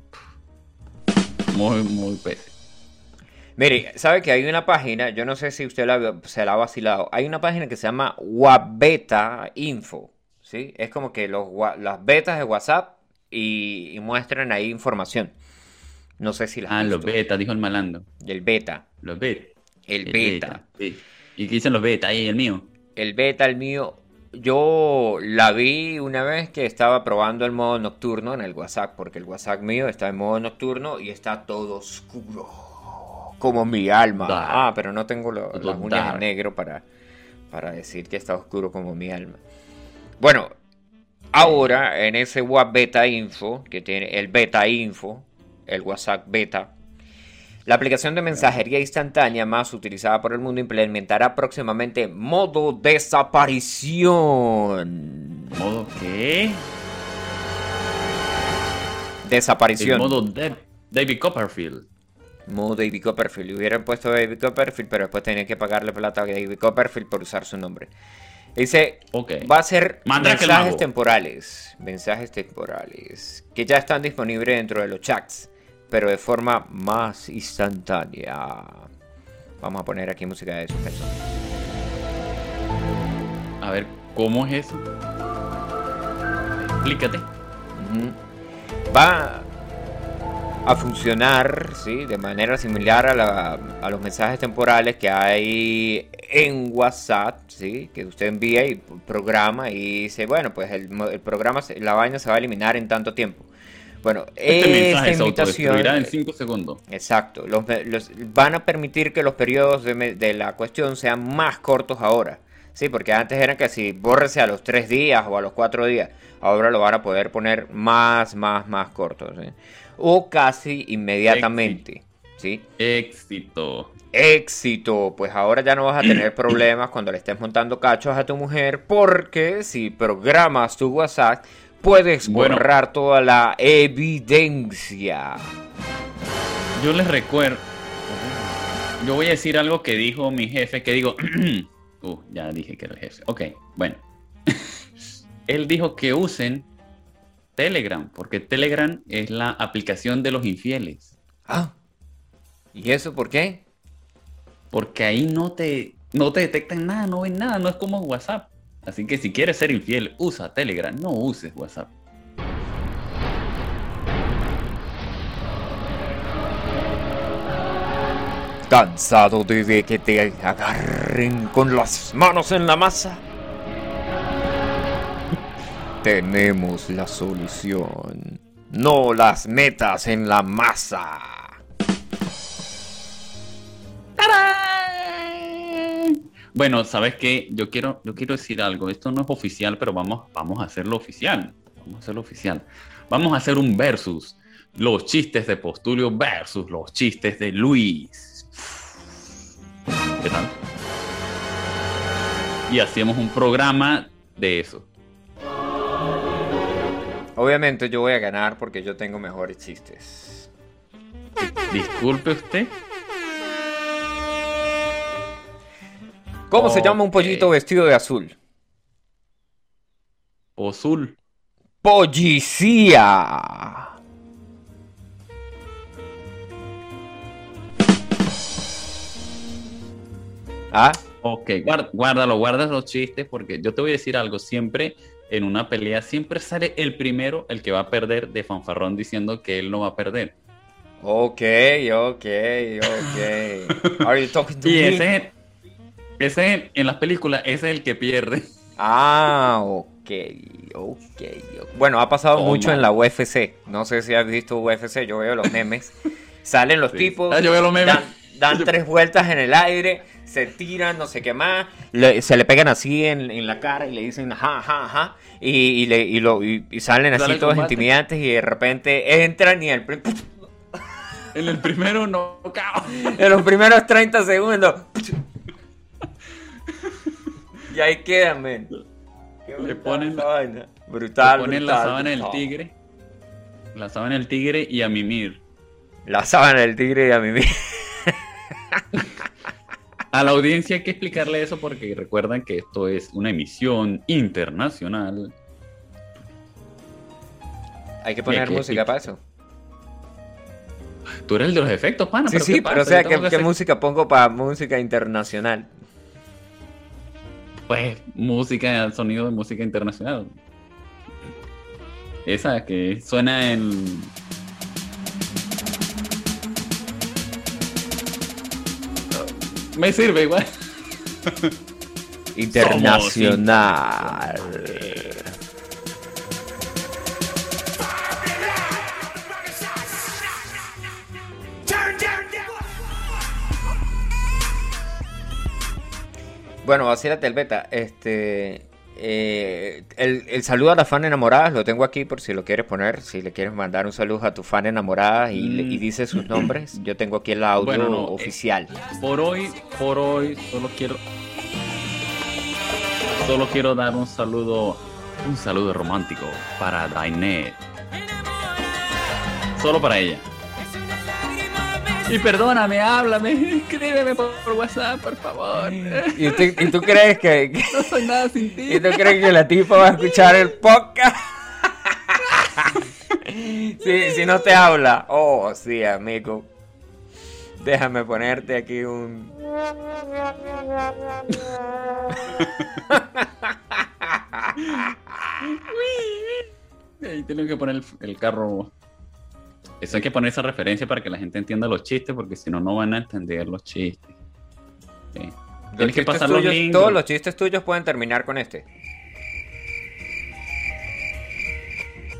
Speaker 2: muy, muy pésimo.
Speaker 1: Mire, sabe que hay una página, yo no sé si usted la- se la ha vacilado, hay una página que se llama Wabeta Info, ¿sí? Es como que los, las betas de WhatsApp y, y muestran ahí información. No sé si la
Speaker 2: Ah, los beta, dijo el malandro.
Speaker 1: El beta,
Speaker 2: Los beta.
Speaker 1: el beta.
Speaker 2: Sí. ¿Y qué dicen los beta? Ahí, el mío.
Speaker 1: El beta, el mío, yo la vi una vez que estaba probando el modo nocturno en el WhatsApp, porque el WhatsApp mío está en modo nocturno y está todo oscuro, como mi alma.
Speaker 2: Dark.
Speaker 1: Ah, pero no tengo lo- las uñas en
Speaker 2: dark.
Speaker 1: negro para, para decir que está oscuro como mi alma. Bueno, ahora en ese WhatsApp Beta Info, que tiene el Beta Info, el WhatsApp Beta, la aplicación de mensajería instantánea más utilizada por el mundo implementará próximamente modo desaparición.
Speaker 2: ¿Modo qué? El
Speaker 1: Desaparición.
Speaker 2: modo de David Copperfield.
Speaker 1: Modo David Copperfield. Hubieran puesto David Copperfield, pero después tenían que pagarle plata a David Copperfield por usar su nombre. Dice, va a ser
Speaker 2: Mandrake
Speaker 1: mensajes temporales. Mensajes temporales. Que ya están disponibles dentro de los chats. Pero de forma más instantánea. Vamos a poner aquí música de suspenso.
Speaker 2: A ver, ¿cómo es eso? Explícate.
Speaker 1: Va a funcionar ¿sí? de manera similar a, la- a los mensajes temporales que hay en WhatsApp, ¿sí? que usted envía y programa y dice, bueno, pues el, el programa, la vaina se va a eliminar en tanto tiempo. Bueno,
Speaker 2: Este
Speaker 1: esta
Speaker 2: mensaje
Speaker 1: invitación...
Speaker 2: en 5 segundos.
Speaker 1: Exacto, los, van a permitir que los periodos de, la cuestión sean más cortos ahora. Sí, porque antes eran que si bórrese a los tres días o a los cuatro días, ahora lo van a poder poner más, más, más cortos. ¿sí? O casi inmediatamente. ¿sí?
Speaker 2: Éxito.
Speaker 1: Éxito, pues ahora ya no vas a tener problemas cuando le estés montando cachos a tu mujer, porque si programas tu WhatsApp, puedes
Speaker 2: Bueno.
Speaker 1: borrar toda la evidencia.
Speaker 2: Yo les recuerdo. Yo voy a decir algo que dijo mi jefe, que digo. uh, ya dije que era el jefe. Ok, bueno. Él dijo que usen Telegram, porque Telegram es la aplicación de los infieles.
Speaker 1: Ah, ¿y eso por qué?
Speaker 2: Porque ahí no te, no te detectan nada, no ven nada, no es como WhatsApp. Así que si quieres ser infiel, usa Telegram, no uses WhatsApp.
Speaker 1: ¿Cansado de, que te agarren con las manos en la masa? Tenemos la solución. No las metas en la masa.
Speaker 2: Bueno, ¿sabes qué? Yo quiero, yo quiero decir algo. Esto no es oficial, pero vamos, vamos a hacerlo oficial. Vamos a hacerlo oficial. Vamos a hacer un versus. Los chistes de Postulio versus los chistes de Luis. ¿Qué tal? Y hacemos un programa de eso.
Speaker 1: Obviamente yo voy a ganar porque yo tengo mejores chistes.
Speaker 2: Disculpe usted.
Speaker 1: ¿Cómo se llama un pollito vestido de azul?
Speaker 2: Pozul.
Speaker 1: ¡Policía! ¿Ah?
Speaker 2: Ok, guar- guárdalo, guarda los chistes porque yo te voy a decir algo. Siempre en una pelea, siempre sale el primero, el que va a perder de fanfarrón diciendo que él no va a perder.
Speaker 1: Ok, ok, ok. Are you talking to
Speaker 2: Y
Speaker 1: me?
Speaker 2: ese, ese en las películas, ese es el que pierde.
Speaker 1: Ah, ok, ok. Bueno, ha pasado
Speaker 2: Toma.
Speaker 1: mucho en la UFC. No sé si has visto UFC, yo veo los memes. Salen los
Speaker 2: Sí.
Speaker 1: tipos,
Speaker 2: Ah, yo veo los memes.
Speaker 1: dan, dan tres vueltas en el aire, se tiran, no sé qué más, le- se le pegan así en, en la cara y le dicen ajá, ajá, ajá. Y, y, le- y lo, y, y salen así todos
Speaker 2: combate.
Speaker 1: intimidantes y de repente entran y el,
Speaker 2: En el primero no,
Speaker 1: en los primeros 30 segundos. Y ahí quedan, men.
Speaker 2: Le
Speaker 1: brutal
Speaker 2: ponen-
Speaker 1: vaina. Brutal,
Speaker 2: Le ponen la sábana del tigre. La sábana del tigre y a mimir.
Speaker 1: La sábana del tigre y a mismo.
Speaker 2: A la audiencia hay que explicarle eso porque recuerdan que esto es una emisión internacional.
Speaker 1: Hay que poner
Speaker 2: que-
Speaker 1: música para eso.
Speaker 2: Tú eres el de los efectos, pana.
Speaker 1: Sí,
Speaker 2: ¿pero
Speaker 1: sí,
Speaker 2: qué
Speaker 1: pero o sea, ¿qué, música pongo para música internacional?
Speaker 2: Pues música, sonido de música internacional. Esa que suena en. Me sirve igual.
Speaker 1: Internacional. Bueno, vacílate el beta. Este. eh, el, el saludo a las fan enamoradas lo tengo aquí por si lo quieres poner. Si le quieres mandar un saludo a tu fan enamorada y,
Speaker 2: Mm.
Speaker 1: dice sus nombres, yo tengo aquí el audio
Speaker 2: Bueno, no, eh,
Speaker 1: oficial.
Speaker 2: Por hoy, por hoy, solo quiero. Solo quiero dar un saludo. Un saludo romántico para Dainet. Solo para ella. Y perdóname, háblame, escríbeme por, por WhatsApp, por favor.
Speaker 1: ¿Y tú, y tú crees que, que-
Speaker 2: No soy nada sin ti.
Speaker 1: ¿Y tú crees que la tipa va a escuchar el podcast? si, si no te habla. Oh, sí, amigo. Déjame ponerte aquí un.
Speaker 2: Ahí tienen que poner el, el carro. Eso hay que poner esa referencia para que la gente entienda los chistes, porque si no, no van a entender los chistes. Sí.
Speaker 1: Los
Speaker 2: Tienes que pasar
Speaker 1: tuyos- todos los chistes tuyos pueden terminar con este.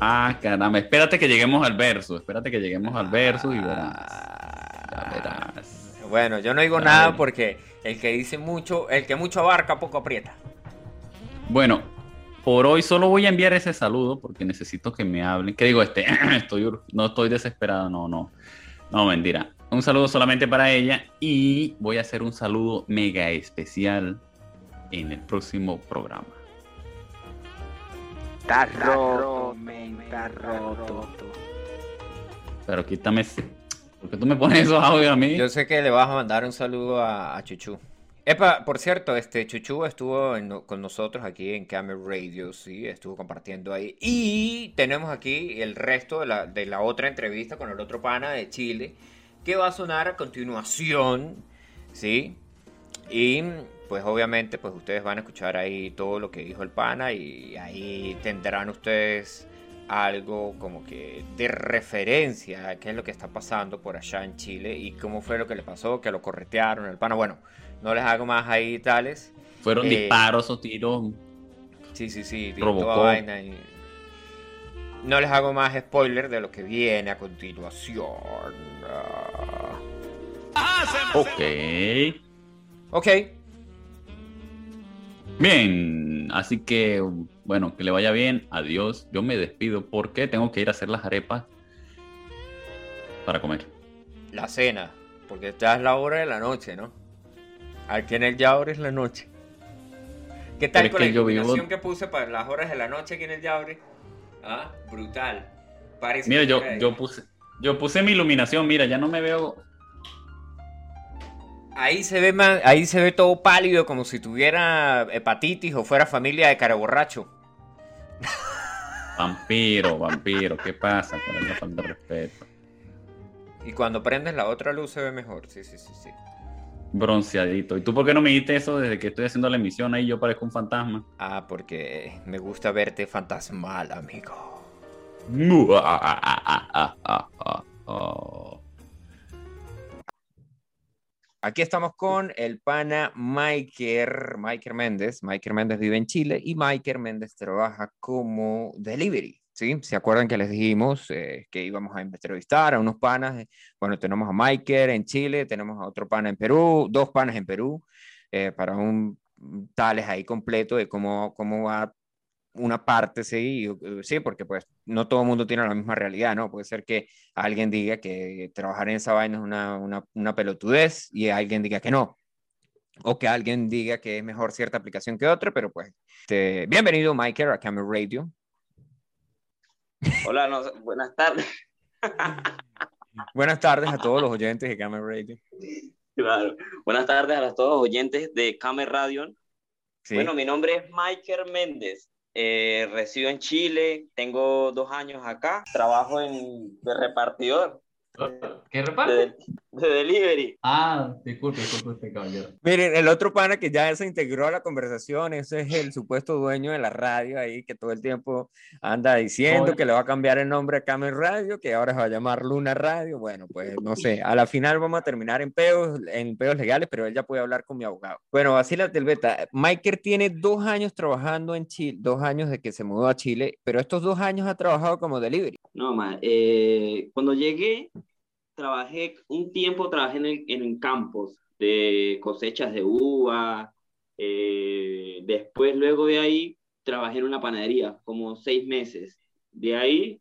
Speaker 2: Ah, caramba, espérate que lleguemos al verso. Espérate que lleguemos al verso y verás. Ya verás.
Speaker 1: Bueno, yo no digo
Speaker 2: Ya
Speaker 1: nada
Speaker 2: verás.
Speaker 1: porque el que dice mucho, el que mucho abarca, poco aprieta.
Speaker 2: Bueno, por hoy solo voy a enviar ese saludo porque necesito que me hablen. ¿Qué digo? Este, estoy, no estoy desesperado, no, no. No, mentira. Un saludo solamente para ella y voy a hacer un saludo mega especial en el próximo programa.
Speaker 3: Está roto, men, está roto.
Speaker 2: Pero quítame ese. ¿Por qué tú me pones esos audios a mí?
Speaker 1: Yo sé que le vas a mandar un saludo a, a Chuchu. Epa, por cierto, este Chuchu estuvo en- con nosotros aquí en Camel Radio, sí, estuvo compartiendo ahí. Y tenemos aquí el resto de la, de la otra entrevista con el otro pana de Chile, que va a sonar a continuación, sí. Y pues obviamente pues ustedes van a escuchar ahí todo lo que dijo el pana y ahí tendrán ustedes algo como que de referencia a qué es lo que está pasando por allá en Chile y cómo fue lo que le pasó, que lo corretearon el pana. Bueno, no les hago más ahí tales.
Speaker 2: Fueron
Speaker 1: eh,
Speaker 2: disparos o tiros.
Speaker 1: Sí, sí, sí, toda vaina y- No les hago más spoiler de lo que viene a continuación.
Speaker 2: Ok.
Speaker 1: Ok,
Speaker 2: Bien, así que bueno, que le vaya bien. Adiós. Yo me despido porque tengo que ir a hacer las arepas para comer.
Speaker 1: la cena, porque esta es la hora de la noche, ¿no? Aquí en el Yaure es la noche. ¿Qué tal
Speaker 2: Pero
Speaker 1: con la
Speaker 2: vivo-
Speaker 1: iluminación que puse para las horas de la noche aquí en el Yaure? Ah, brutal. Parece
Speaker 2: Mira, yo, yo puse, yo puse mi iluminación, mira, ya no me veo.
Speaker 1: Ahí se ve más, ahí se ve todo pálido como si tuviera hepatitis o fuera familia de caraborracho.
Speaker 2: Vampiro, vampiro, ¿qué pasa? Con respeto.
Speaker 1: Y cuando prendes la otra luz se ve mejor. Sí, sí, sí, sí.
Speaker 2: Bronceadito. ¿Y tú por qué no me dijiste eso desde que estoy haciendo la emisión ahí? Yo parezco un fantasma.
Speaker 1: Ah, porque me gusta verte fantasmal, amigo. Aquí estamos con el pana Maiker, Maiker Méndez. Maiker Méndez vive en Chile y Maiker Méndez trabaja como delivery. ¿Sí? ¿Se acuerdan que les dijimos eh, que íbamos a entrevistar a unos panas? Bueno, tenemos a Maiker en Chile, tenemos a otro pana en Perú, dos panas en Perú, eh, para un tales ahí completo de cómo, cómo va una parte, sí, sí, porque pues no todo el mundo tiene la misma realidad, ¿no? Puede ser que alguien diga que trabajar en esa vaina es una, una, una pelotudez y alguien diga que no. O que alguien diga que es mejor cierta aplicación que otra, pero pues, este, bienvenido, Michael, a Camel Radio.
Speaker 5: Hola, no, buenas tardes.
Speaker 1: Buenas tardes a todos los oyentes de Camel Radio.
Speaker 5: Claro. Buenas tardes a todos los oyentes de Camer Radio.
Speaker 1: Sí.
Speaker 5: Bueno, mi nombre es Michael Méndez. Eh, resido en Chile, tengo dos años acá, trabajo en, de repartidor,
Speaker 2: ¿Qué
Speaker 5: de, de delivery.
Speaker 2: Ah, disculpe, disculpe usted, caballero.
Speaker 1: Miren, el otro pana que ya se integró a la conversación, ese es el supuesto dueño de la radio ahí, que todo el tiempo anda diciendo
Speaker 2: Oye.
Speaker 1: que le va a cambiar el nombre a Camel Radio, que ahora se va a llamar Luna Radio. Bueno, pues no sé, a la final vamos a terminar en peos, en peos legales, pero él ya puede hablar con mi abogado. Bueno, así la beta. Miker tiene dos años trabajando en Chile, dos años de que se mudó a Chile, pero estos dos años ha trabajado como delivery.
Speaker 5: No, ma, eh, cuando llegué, trabajé un tiempo, trabajé en, el- en campos de cosechas de uva. eh, después, luego de ahí, trabajé en una panadería, como seis meses. De ahí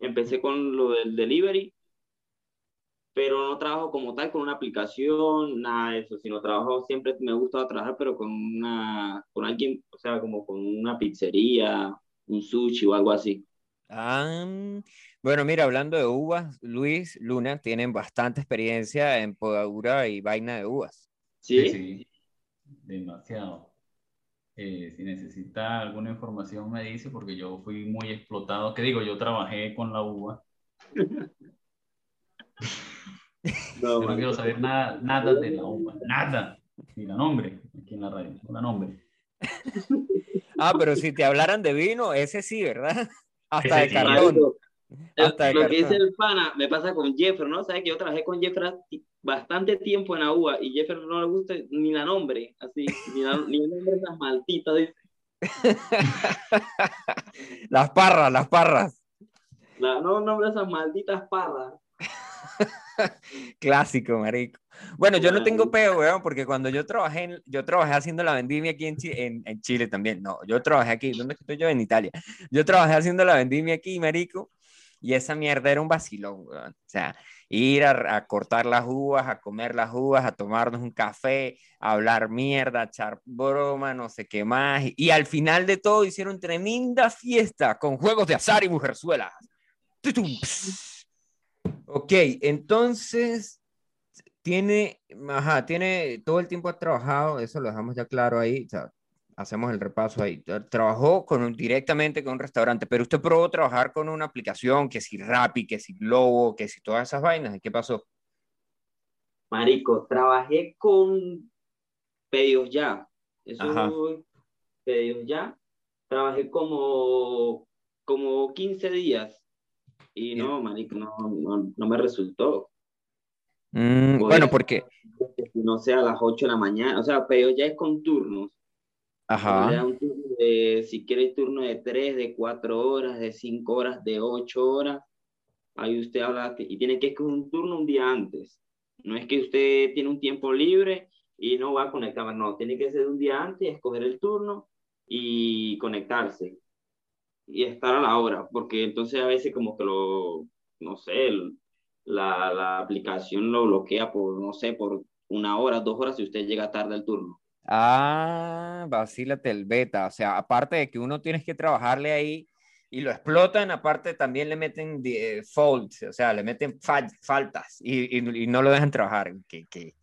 Speaker 5: empecé con lo del delivery, pero no trabajo como tal con una aplicación, nada de eso, sino trabajo siempre, me gusta trabajar, pero con una, con alguien, o sea, como con una pizzería, un sushi o algo así.
Speaker 1: Ah, bueno, mira, hablando de uvas, Luis, Luna tienen bastante experiencia en podadura y vaina de uvas.
Speaker 5: ¿Sí?
Speaker 2: Sí, demasiado. Eh, si necesita alguna información me dice porque yo fui muy explotado. ¿Qué digo? Yo trabajé con la uva.
Speaker 5: No,
Speaker 2: Yo no quiero saber nada, nada de la uva. Nada. Ni la nombre. Aquí en la radio. No la nombre.
Speaker 1: Ah, pero si te hablaran de vino, ese sí, ¿verdad? Hasta de cartón. Hasta de
Speaker 5: lo que dice el pana me pasa con Jeffer, ¿no? Sabes que yo trabajé con Jeffer bastante tiempo en la UA y Jeffer no le gusta ni la nombre, así, ni, la- ni el nombre de esas malditas, dice.
Speaker 1: Las parras, las parras.
Speaker 5: No nombre de esas malditas parras.
Speaker 1: Clásico, marico. Bueno, yo no tengo peo, weón, porque cuando yo trabajé, en- yo trabajé haciendo la vendimia aquí en, Chi- en, en Chile también. No, yo trabajé aquí. ¿Dónde estoy yo? En Italia. Yo trabajé haciendo la vendimia aquí, marico, y esa mierda era un vacilón, weón. O sea, ir a, a cortar las uvas, a comer las uvas, a tomarnos un café, a hablar mierda, a echar broma, no sé qué más. Y, y al final de todo hicieron tremenda fiesta con juegos de azar y mujerzuelas. Tutum, ps. Ok, entonces tiene, ajá, tiene todo el tiempo ha trabajado, eso lo dejamos ya claro ahí, o sea, hacemos el repaso ahí. Tra- Trabajó con un, directamente con un restaurante, pero usted probó trabajar con una aplicación que si Rappi, que si Globo, que si todas esas vainas, ¿y qué pasó?
Speaker 5: Marico, trabajé con pedidos ya. Eso,
Speaker 1: Ajá.
Speaker 5: pedidos ya. Trabajé como, como 15 días. Y no, marico, no, no, no me resultó.
Speaker 1: Mm, bueno, porque,
Speaker 5: No sé, a las 8 de la mañana. O sea, pedidos ya es con turnos.
Speaker 1: Ajá,
Speaker 5: un turno de, si quieres turno de 3, de 4 horas, de 5 horas, de 8 horas. Ahí usted habla y tiene que escoger un turno un día antes. No es que usted tiene un tiempo libre y no va a conectar, no, tiene que ser un día antes, escoger el turno y conectarse y estar a la hora, porque entonces a veces como que lo, no sé, el- la, la aplicación lo bloquea por, no sé, por una hora, dos horas si usted llega tarde al turno.
Speaker 1: ah, vacílate el beta, o sea, aparte de que uno tienes que trabajarle ahí y lo explotan, aparte también le meten eh, faults, o sea, le meten fa- faltas y, y- y no lo dejan trabajar, que, que,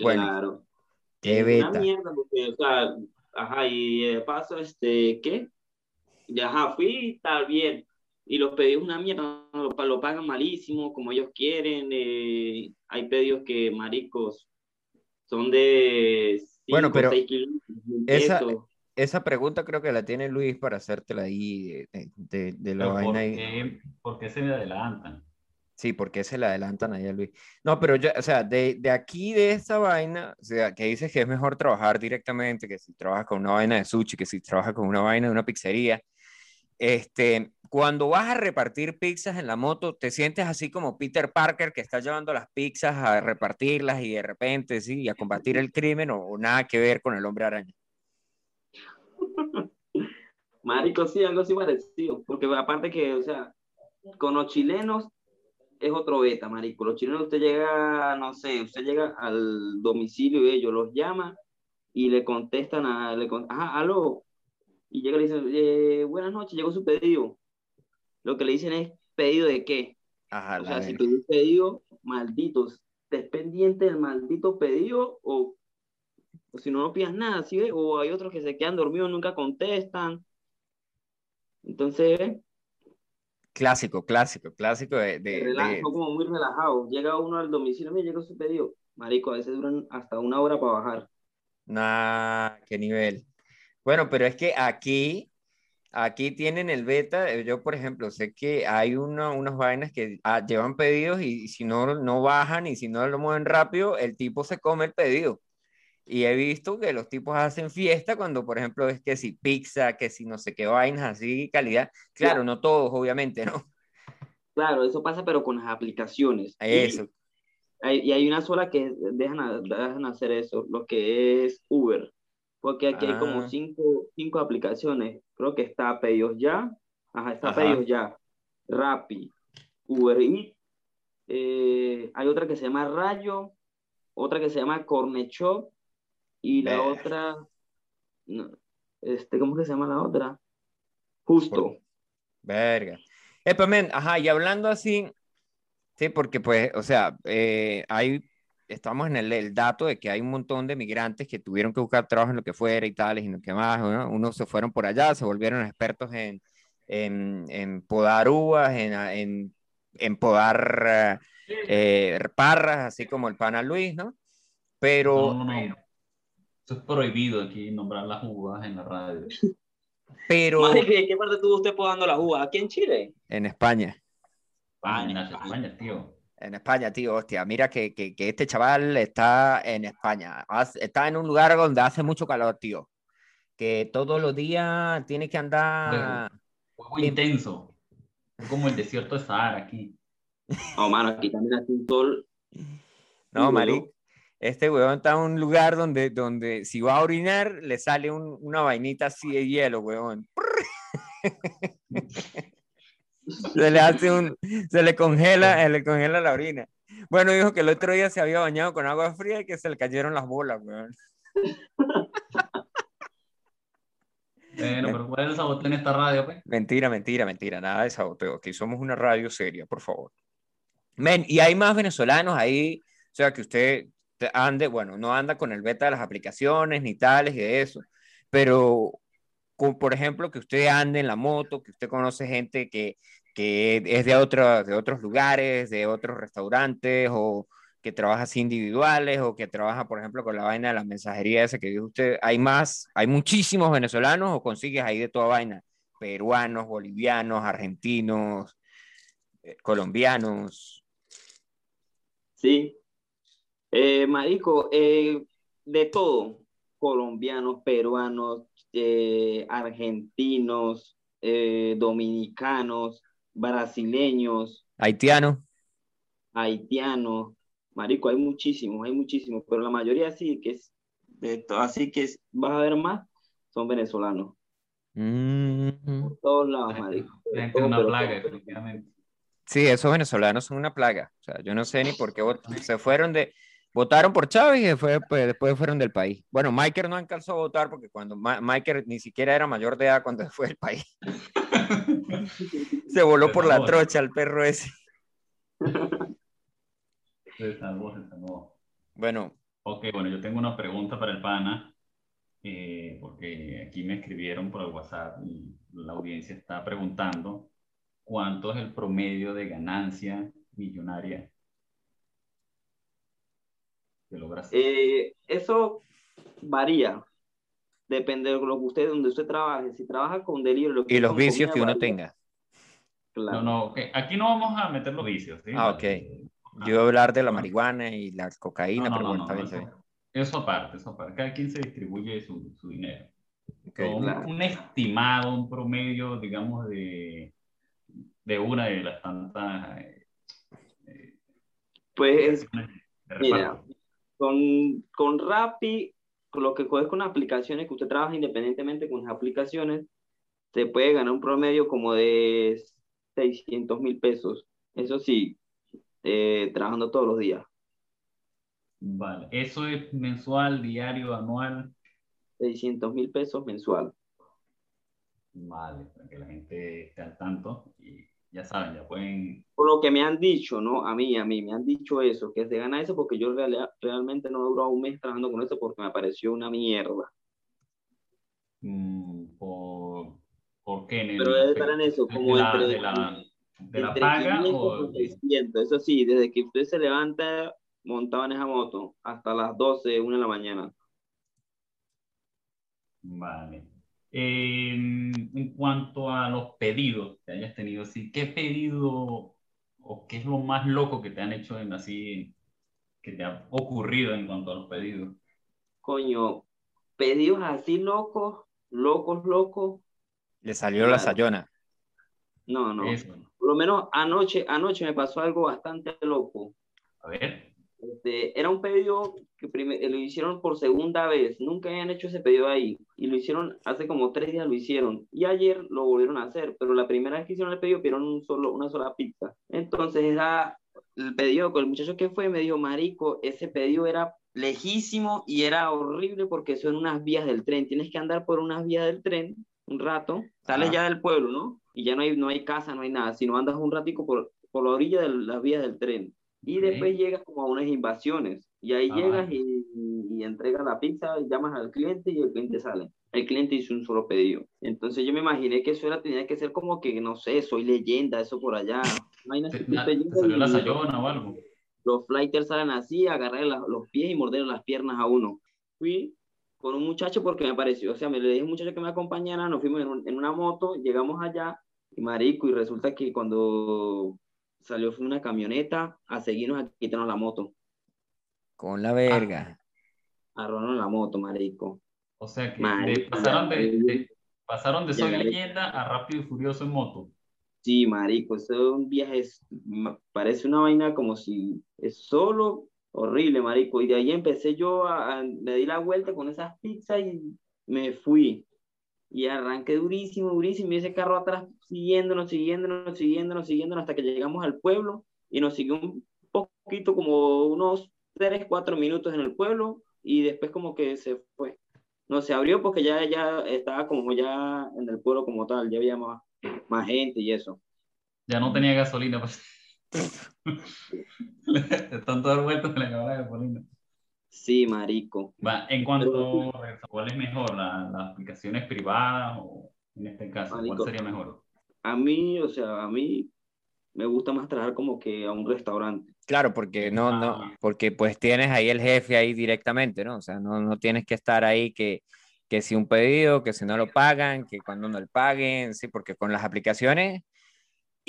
Speaker 1: bueno,
Speaker 5: Claro.
Speaker 1: qué beta.
Speaker 5: Una mierda, porque, o sea, ajá, y de paso, este, ¿qué? Y, ajá, fui está bien. Y los pedidos una mierda, lo, pa- lo pagan malísimo, como ellos quieren. eh, hay pedidos que, maricos, son de
Speaker 1: Bueno,
Speaker 5: 5
Speaker 1: pero
Speaker 5: 6 kilos,
Speaker 1: esa-. Esa pregunta creo que la tiene Luis para hacértela ahí de, de- la
Speaker 2: ¿por
Speaker 1: vaina ahí.
Speaker 2: qué, por qué se me adelantan?
Speaker 1: Sí, porque se le adelantan ahí a Luis. No, pero yo, o sea, de, de aquí, de esta vaina, o sea, que dices que es mejor trabajar directamente, que si trabajas con una vaina de sushi, que si trabajas con una vaina de una pizzería. Este, cuando vas a repartir pizzas en la moto, te sientes así como Peter Parker que está llevando las pizzas a repartirlas y de repente, sí, a combatir el crimen o, o nada que ver con el hombre araña.
Speaker 5: Marico, sí, algo así parecido. Porque aparte que, o sea, con los chilenos es otro beta, marico. Los chilenos usted llega, no sé, usted llega al domicilio y ellos los llaman y le contestan a, le ajá, aló. Y llega y le dicen, eh, buenas noches, llegó su pedido. Lo que le dicen es, ¿pedido de qué?
Speaker 1: Ajá,
Speaker 5: O sea, si un pedido, malditos, estés pendiente del maldito pedido o, o si no, no pidas nada, ¿sí ve? O hay otros que se quedan dormidos, nunca contestan. Entonces.
Speaker 1: Clásico, clásico, clásico de, de-
Speaker 5: como muy relajados. Llega uno al domicilio, me llegó su pedido. Marico, a veces duran hasta una hora para bajar.
Speaker 1: Nah, qué nivel. Bueno, pero es que aquí, aquí tienen el beta. eh, Yo, por ejemplo, sé que hay una- unas vainas que ah, llevan pedidos y si no, no bajan y si no lo mueven rápido, el tipo se come el pedido. Y he visto que los tipos hacen fiesta cuando, por ejemplo, es que si pizza, que si no sé qué vainas así, calidad. Claro, no todos, obviamente, ¿no?
Speaker 5: Claro, eso pasa, pero con las aplicaciones. Y
Speaker 1: Eso.
Speaker 5: hay, y hay una sola que dejan, dejan hacer eso, lo que es Uber. Porque aquí hay como
Speaker 1: Ah.
Speaker 5: cinco, cinco aplicaciones. Creo que está Pedidos Ya. Ajá, está
Speaker 1: Ajá.
Speaker 5: Pedidos Ya. Rappi, Uber Eats. eh, hay otra que se llama Rayo. Otra que se llama Cornechop. Y la otra. no, este, ¿cómo que se llama la otra? Justo.
Speaker 1: Verga. Epa, men, ajá, y hablando así, sí, porque pues, o sea, eh, hay, estamos en el, el dato de que hay un montón de migrantes que tuvieron que buscar trabajo en lo que fuera y tales y lo que más, ¿no? Unos se fueron por allá, se volvieron expertos en, en, en podar uvas, en, en, en podar eh, parras, así como el pana Luis, ¿no? Pero,
Speaker 2: No, no, no. Eso es prohibido aquí nombrar las uvas en la radio.
Speaker 1: pero
Speaker 5: Madre, ¿de qué parte estuvo usted podando las uvas? ¿Aquí en Chile?
Speaker 1: en España.
Speaker 2: En
Speaker 5: España,
Speaker 2: España, tío.
Speaker 1: En España, tío, hostia, mira que, que, que este chaval está en España, está en un lugar donde hace mucho calor, tío, que todos los días tiene que andar,
Speaker 2: Fuego intenso. Es como el desierto de Sahara aquí.
Speaker 5: No, mano, aquí también hace un sol.
Speaker 1: no, Mari, este weón está en un lugar donde, donde si va a orinar le sale un- una vainita así de hielo, weón. Se le hace un, se le congela, se le congela la orina. Bueno, dijo que el otro día se había bañado con agua fría y que se le cayeron las bolas, weón.
Speaker 2: Bueno, pero ¿cuál es el saboteo en esta radio, pues?
Speaker 1: Mentira, mentira, mentira, nada de saboteo. Aquí somos una radio seria, por favor. Men, y hay más venezolanos ahí, o sea, que usted te- ande, bueno, no anda con el beta de las aplicaciones ni tales y de eso, pero con, por ejemplo, que usted ande en la moto, que usted conoce gente que, que es de, de otros lugares, de otros restaurantes, o que trabaja así individuales, o que trabaja, por ejemplo, con la vaina de la mensajería esa que dijo usted. ¿Hay más, hay muchísimos venezolanos o consigues ahí de toda vaina? Peruanos, bolivianos, argentinos, eh, colombianos.
Speaker 5: Sí. Eh, marico, eh, de todo. Colombianos, peruanos, argentinos, dominicanos, brasileños,
Speaker 1: Haitianos.
Speaker 5: haitianos. Marico, hay muchísimos, hay muchísimos, pero la mayoría sí que es de to- así que es- vas a ver más, son venezolanos.
Speaker 1: Mm.
Speaker 5: Por todos lados, marico.
Speaker 2: Es una
Speaker 5: pero
Speaker 2: plaga,
Speaker 5: todo.
Speaker 2: definitivamente.
Speaker 1: Sí, esos venezolanos son una plaga. O sea, yo no sé ni por qué se fueron de, votaron por Chávez y después, pues, después fueron del país. Bueno, Michael no alcanzó a votar porque cuando Ma- Michael ni siquiera era mayor de edad cuando fue del país. Se voló por la
Speaker 2: salvó.
Speaker 1: trocha el perro ese.
Speaker 2: Se salvó, se salvó.
Speaker 1: Bueno,
Speaker 2: Ok, bueno, yo tengo una pregunta para el pana, eh, porque aquí me escribieron por el WhatsApp y la audiencia está preguntando cuánto es el promedio de ganancia millonaria que logras.
Speaker 5: Eh, eso varía. Depende de lo que usted, donde usted trabaje. Si trabaja con delirio, lo que
Speaker 1: y los vicios
Speaker 5: comida,
Speaker 1: que uno
Speaker 5: varía.
Speaker 1: tenga.
Speaker 5: Claro.
Speaker 2: No, no, ok, Aquí no vamos a meter los vicios, ¿sí?
Speaker 1: Ah, ok.
Speaker 2: Eh,
Speaker 1: Yo iba a hablar de la marihuana y la cocaína,
Speaker 2: no, no,
Speaker 1: pero
Speaker 2: no,
Speaker 1: bueno,
Speaker 2: no,
Speaker 1: está bien,
Speaker 2: eso, aparte, eso aparte. Cada quien se distribuye su, su dinero.
Speaker 1: Ok.
Speaker 2: Pero un,
Speaker 5: claro.
Speaker 2: un estimado, un promedio, digamos, de, de una de las tantas eh, eh,
Speaker 5: Pues Mira, con, con Rappi, con lo que coges con aplicaciones que usted trabaja independientemente con las aplicaciones, se puede ganar un promedio como de 600 mil pesos. Eso sí, eh, trabajando todos los días.
Speaker 2: Vale, eso es mensual, diario, anual.
Speaker 5: 600 mil pesos mensual.
Speaker 2: Vale, para que la gente esté al tanto y ya saben, ya pueden.
Speaker 5: Por lo que me han dicho, ¿no? A mí, a mí, me han dicho eso, que se gana eso porque yo real- realmente no he durado un mes trabajando con eso porque me pareció una mierda.
Speaker 2: mm, ¿por qué? En el
Speaker 5: Pero debe estar en eso,
Speaker 2: de
Speaker 5: como
Speaker 2: la,
Speaker 5: entre,
Speaker 2: de la, de la
Speaker 5: entre
Speaker 2: paga
Speaker 5: 500
Speaker 2: o
Speaker 5: y 600. Eso sí, desde que usted se levanta montado en esa moto hasta las 12, 1 de la mañana.
Speaker 2: Vale. Eh, en cuanto a los pedidos que hayas tenido, sí, ¿qué pedido o qué es lo más loco que te han hecho en así, que te ha ocurrido en cuanto a los pedidos?
Speaker 5: Coño, pedidos así locos, locos, locos.
Speaker 1: Le salió la
Speaker 5: Claro.
Speaker 1: sayona.
Speaker 5: No, no.
Speaker 2: Eso.
Speaker 5: Por lo menos anoche, anoche me pasó algo bastante loco.
Speaker 2: A ver.
Speaker 5: Este, era un pedido que prime- lo hicieron por segunda vez. Nunca habían hecho ese pedido ahí. Y lo hicieron, hace como tres días lo hicieron. Y ayer lo volvieron a hacer. Pero la primera vez que hicieron el pedido, pidieron un solo, una sola pizza. Entonces era el pedido con el muchacho que fue, me dijo, marico, ese pedido era lejísimo y era horrible porque son unas vías del tren. Tienes que andar por unas vías del tren un rato. Sales
Speaker 1: Ajá.
Speaker 5: ya del pueblo, ¿no? y ya no hay, no hay casa, no hay nada, sino andas un ratico por, por la orilla de las vías del tren. Y
Speaker 2: Ok.
Speaker 5: después llegas como a unas invasiones. Y ahí
Speaker 2: Ah,
Speaker 5: llegas y, y entregas la pizza, llamas al cliente y el cliente sale. El cliente hizo un solo pedido. Entonces yo me imaginé que eso era, tenía que ser como que, no sé, soy leyenda, eso por allá.
Speaker 2: Te
Speaker 5: usted llega
Speaker 2: salió la sayona o algo.
Speaker 5: los flighters salen así, agarrar la- los pies y morder las piernas a uno. Fui con un muchacho porque me pareció, o sea, me le dije a un muchacho que me acompañara, nos fuimos en, un- en una moto, llegamos allá, y marico, y resulta que cuando salió fue una camioneta a seguirnos a quitarnos la moto,
Speaker 1: Con la verga.
Speaker 5: a robarnos la moto, marico.
Speaker 2: O sea que de- pasaron, de, de- pasaron de Soy. Leyenda a Rápido y Furioso en moto.
Speaker 5: Sí, marico, eso es un viaje, parece una vaina como si es solo, horrible, marico. Y de ahí empecé yo a, me di la vuelta con esas pizzas y me fui. Y arranqué durísimo, durísimo, y ese carro atrás siguiéndonos, siguiéndonos, siguiéndonos, siguiéndonos, hasta que llegamos al pueblo y nos siguió un poquito, como unos 3, 4 minutos en el pueblo, y después como que se fue. No se abrió porque ya, ya estaba como ya en el pueblo como tal, ya había más, más gente y eso.
Speaker 2: Ya no tenía gasolina. Pues. De tanto dar vueltas se le acabó la gasolina.
Speaker 5: Sí, marico.
Speaker 2: Va, en cuanto ¿cuál es mejor? ¿La- ¿Las aplicaciones privadas o en este caso? ¿Cuál
Speaker 5: Marico.
Speaker 2: sería mejor?
Speaker 5: A mí, o sea, a mí me gusta más trabajar como que a un restaurante.
Speaker 1: Claro, porque no, no,
Speaker 2: Ah.
Speaker 1: porque pues tienes ahí el jefe ahí directamente, ¿no? O sea, no, no tienes que estar ahí que, que si un pedido, que si no lo pagan, que cuando no lo paguen, sí, porque con las aplicaciones.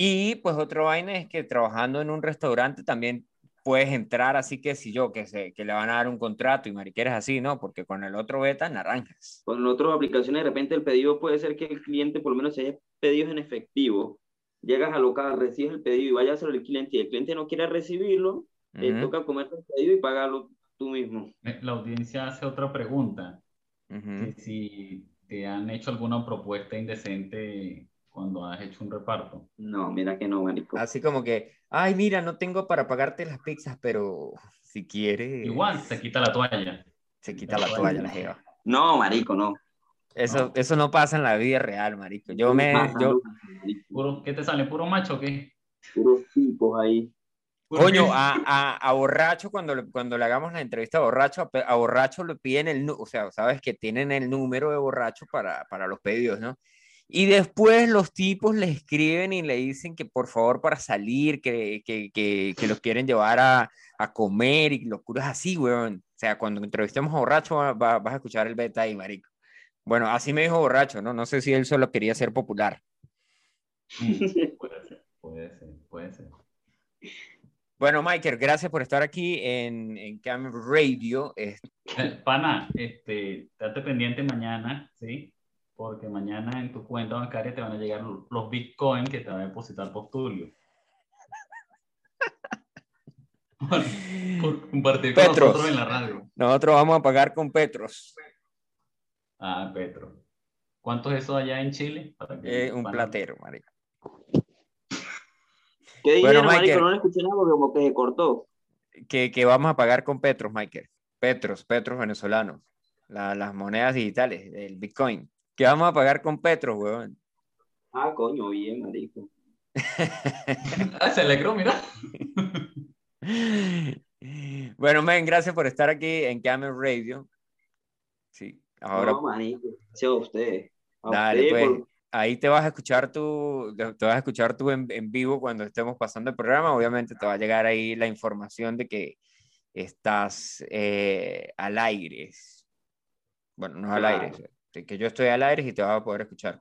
Speaker 1: Y pues otro vaina es que trabajando en un restaurante también puedes entrar así que si yo, que, se, que le van a dar un contrato y mariqueras así, ¿no? Porque con el otro beta naranjas.
Speaker 5: Con otras aplicaciones, de repente el pedido puede ser que el cliente, por lo menos si hay pedidos en efectivo, llegas al local, recibes el pedido y vayas a hacer el cliente y el cliente no quiere recibirlo, te
Speaker 1: Ujú,
Speaker 5: toca comerte el pedido y pagarlo tú mismo.
Speaker 2: Eh, La audiencia hace otra pregunta.
Speaker 1: ujú.
Speaker 2: que si te han hecho alguna propuesta indecente cuando has hecho un reparto.
Speaker 5: No, mira que no, marico.
Speaker 1: Así como que, ay, mira, no tengo para pagarte las pizzas, pero si quieres,
Speaker 2: Igual, se quita la toalla.
Speaker 1: se quita la toalla la jeva.
Speaker 5: No, marico, no.
Speaker 1: Eso,
Speaker 2: No.
Speaker 1: eso no pasa en la vida real, marico. Yo me, yo.
Speaker 2: Puro, ¿Qué te sale? ¿Puro macho o qué?
Speaker 5: Puros tipos ahí.
Speaker 2: ¿Puro
Speaker 1: coño, a, a, a borracho, cuando le, cuando le hagamos la entrevista a borracho, a, a borracho le piden el, o sea, sabes que tienen el número de borracho para, para los pedidos, ¿no? Y después los tipos le escriben y le dicen que por favor para salir, que, que, que, que los quieren llevar a, a comer y locuras así, weón. O sea, cuando entrevistemos a borracho va- va- vas a escuchar el beta ahí, marico. Bueno, así me dijo borracho, ¿no? No sé si él solo quería ser popular.
Speaker 2: Puede ser, puede ser, puede ser.
Speaker 1: Bueno, Michael, gracias por estar aquí en, en Cam Radio. Es-
Speaker 2: Eh, Pana, este, date pendiente mañana, ¿sí? Porque mañana en tu cuenta bancaria te van a llegar los bitcoins que te va a depositar Postulio. por, por compartir con
Speaker 1: Petros.
Speaker 2: nosotros en la radio.
Speaker 1: Nosotros vamos a pagar con Petros,
Speaker 2: Ah, Petro. ¿Cuánto es eso allá en Chile? Para que
Speaker 1: eh, un platero, marico.
Speaker 5: ¿Qué dijeron,
Speaker 1: Bueno,
Speaker 5: marico?
Speaker 1: Michael.
Speaker 5: No le escuché nada porque como que se cortó.
Speaker 1: Que, que vamos a pagar con Petros, Michael. Petros, Petros venezolanos. La- las monedas digitales, el Bitcoin. Que vamos a pagar con Petros, weón.
Speaker 5: Ah, coño, bien, marico.
Speaker 2: Ah, se alegró, mira.
Speaker 1: bueno, men, gracias por estar aquí en Camel Radio. Sí, ahora
Speaker 5: No, marico. Gracias a ustedes. A
Speaker 1: Dale, pues.
Speaker 5: por-
Speaker 1: ahí te vas a escuchar tú, te vas a escuchar tú en, en vivo cuando estemos pasando el programa. Obviamente te va a llegar ahí la información de que estás eh, al aire. Bueno, no al
Speaker 5: Claro.
Speaker 1: aire, sí, que yo estoy al aire y te vas a poder escuchar.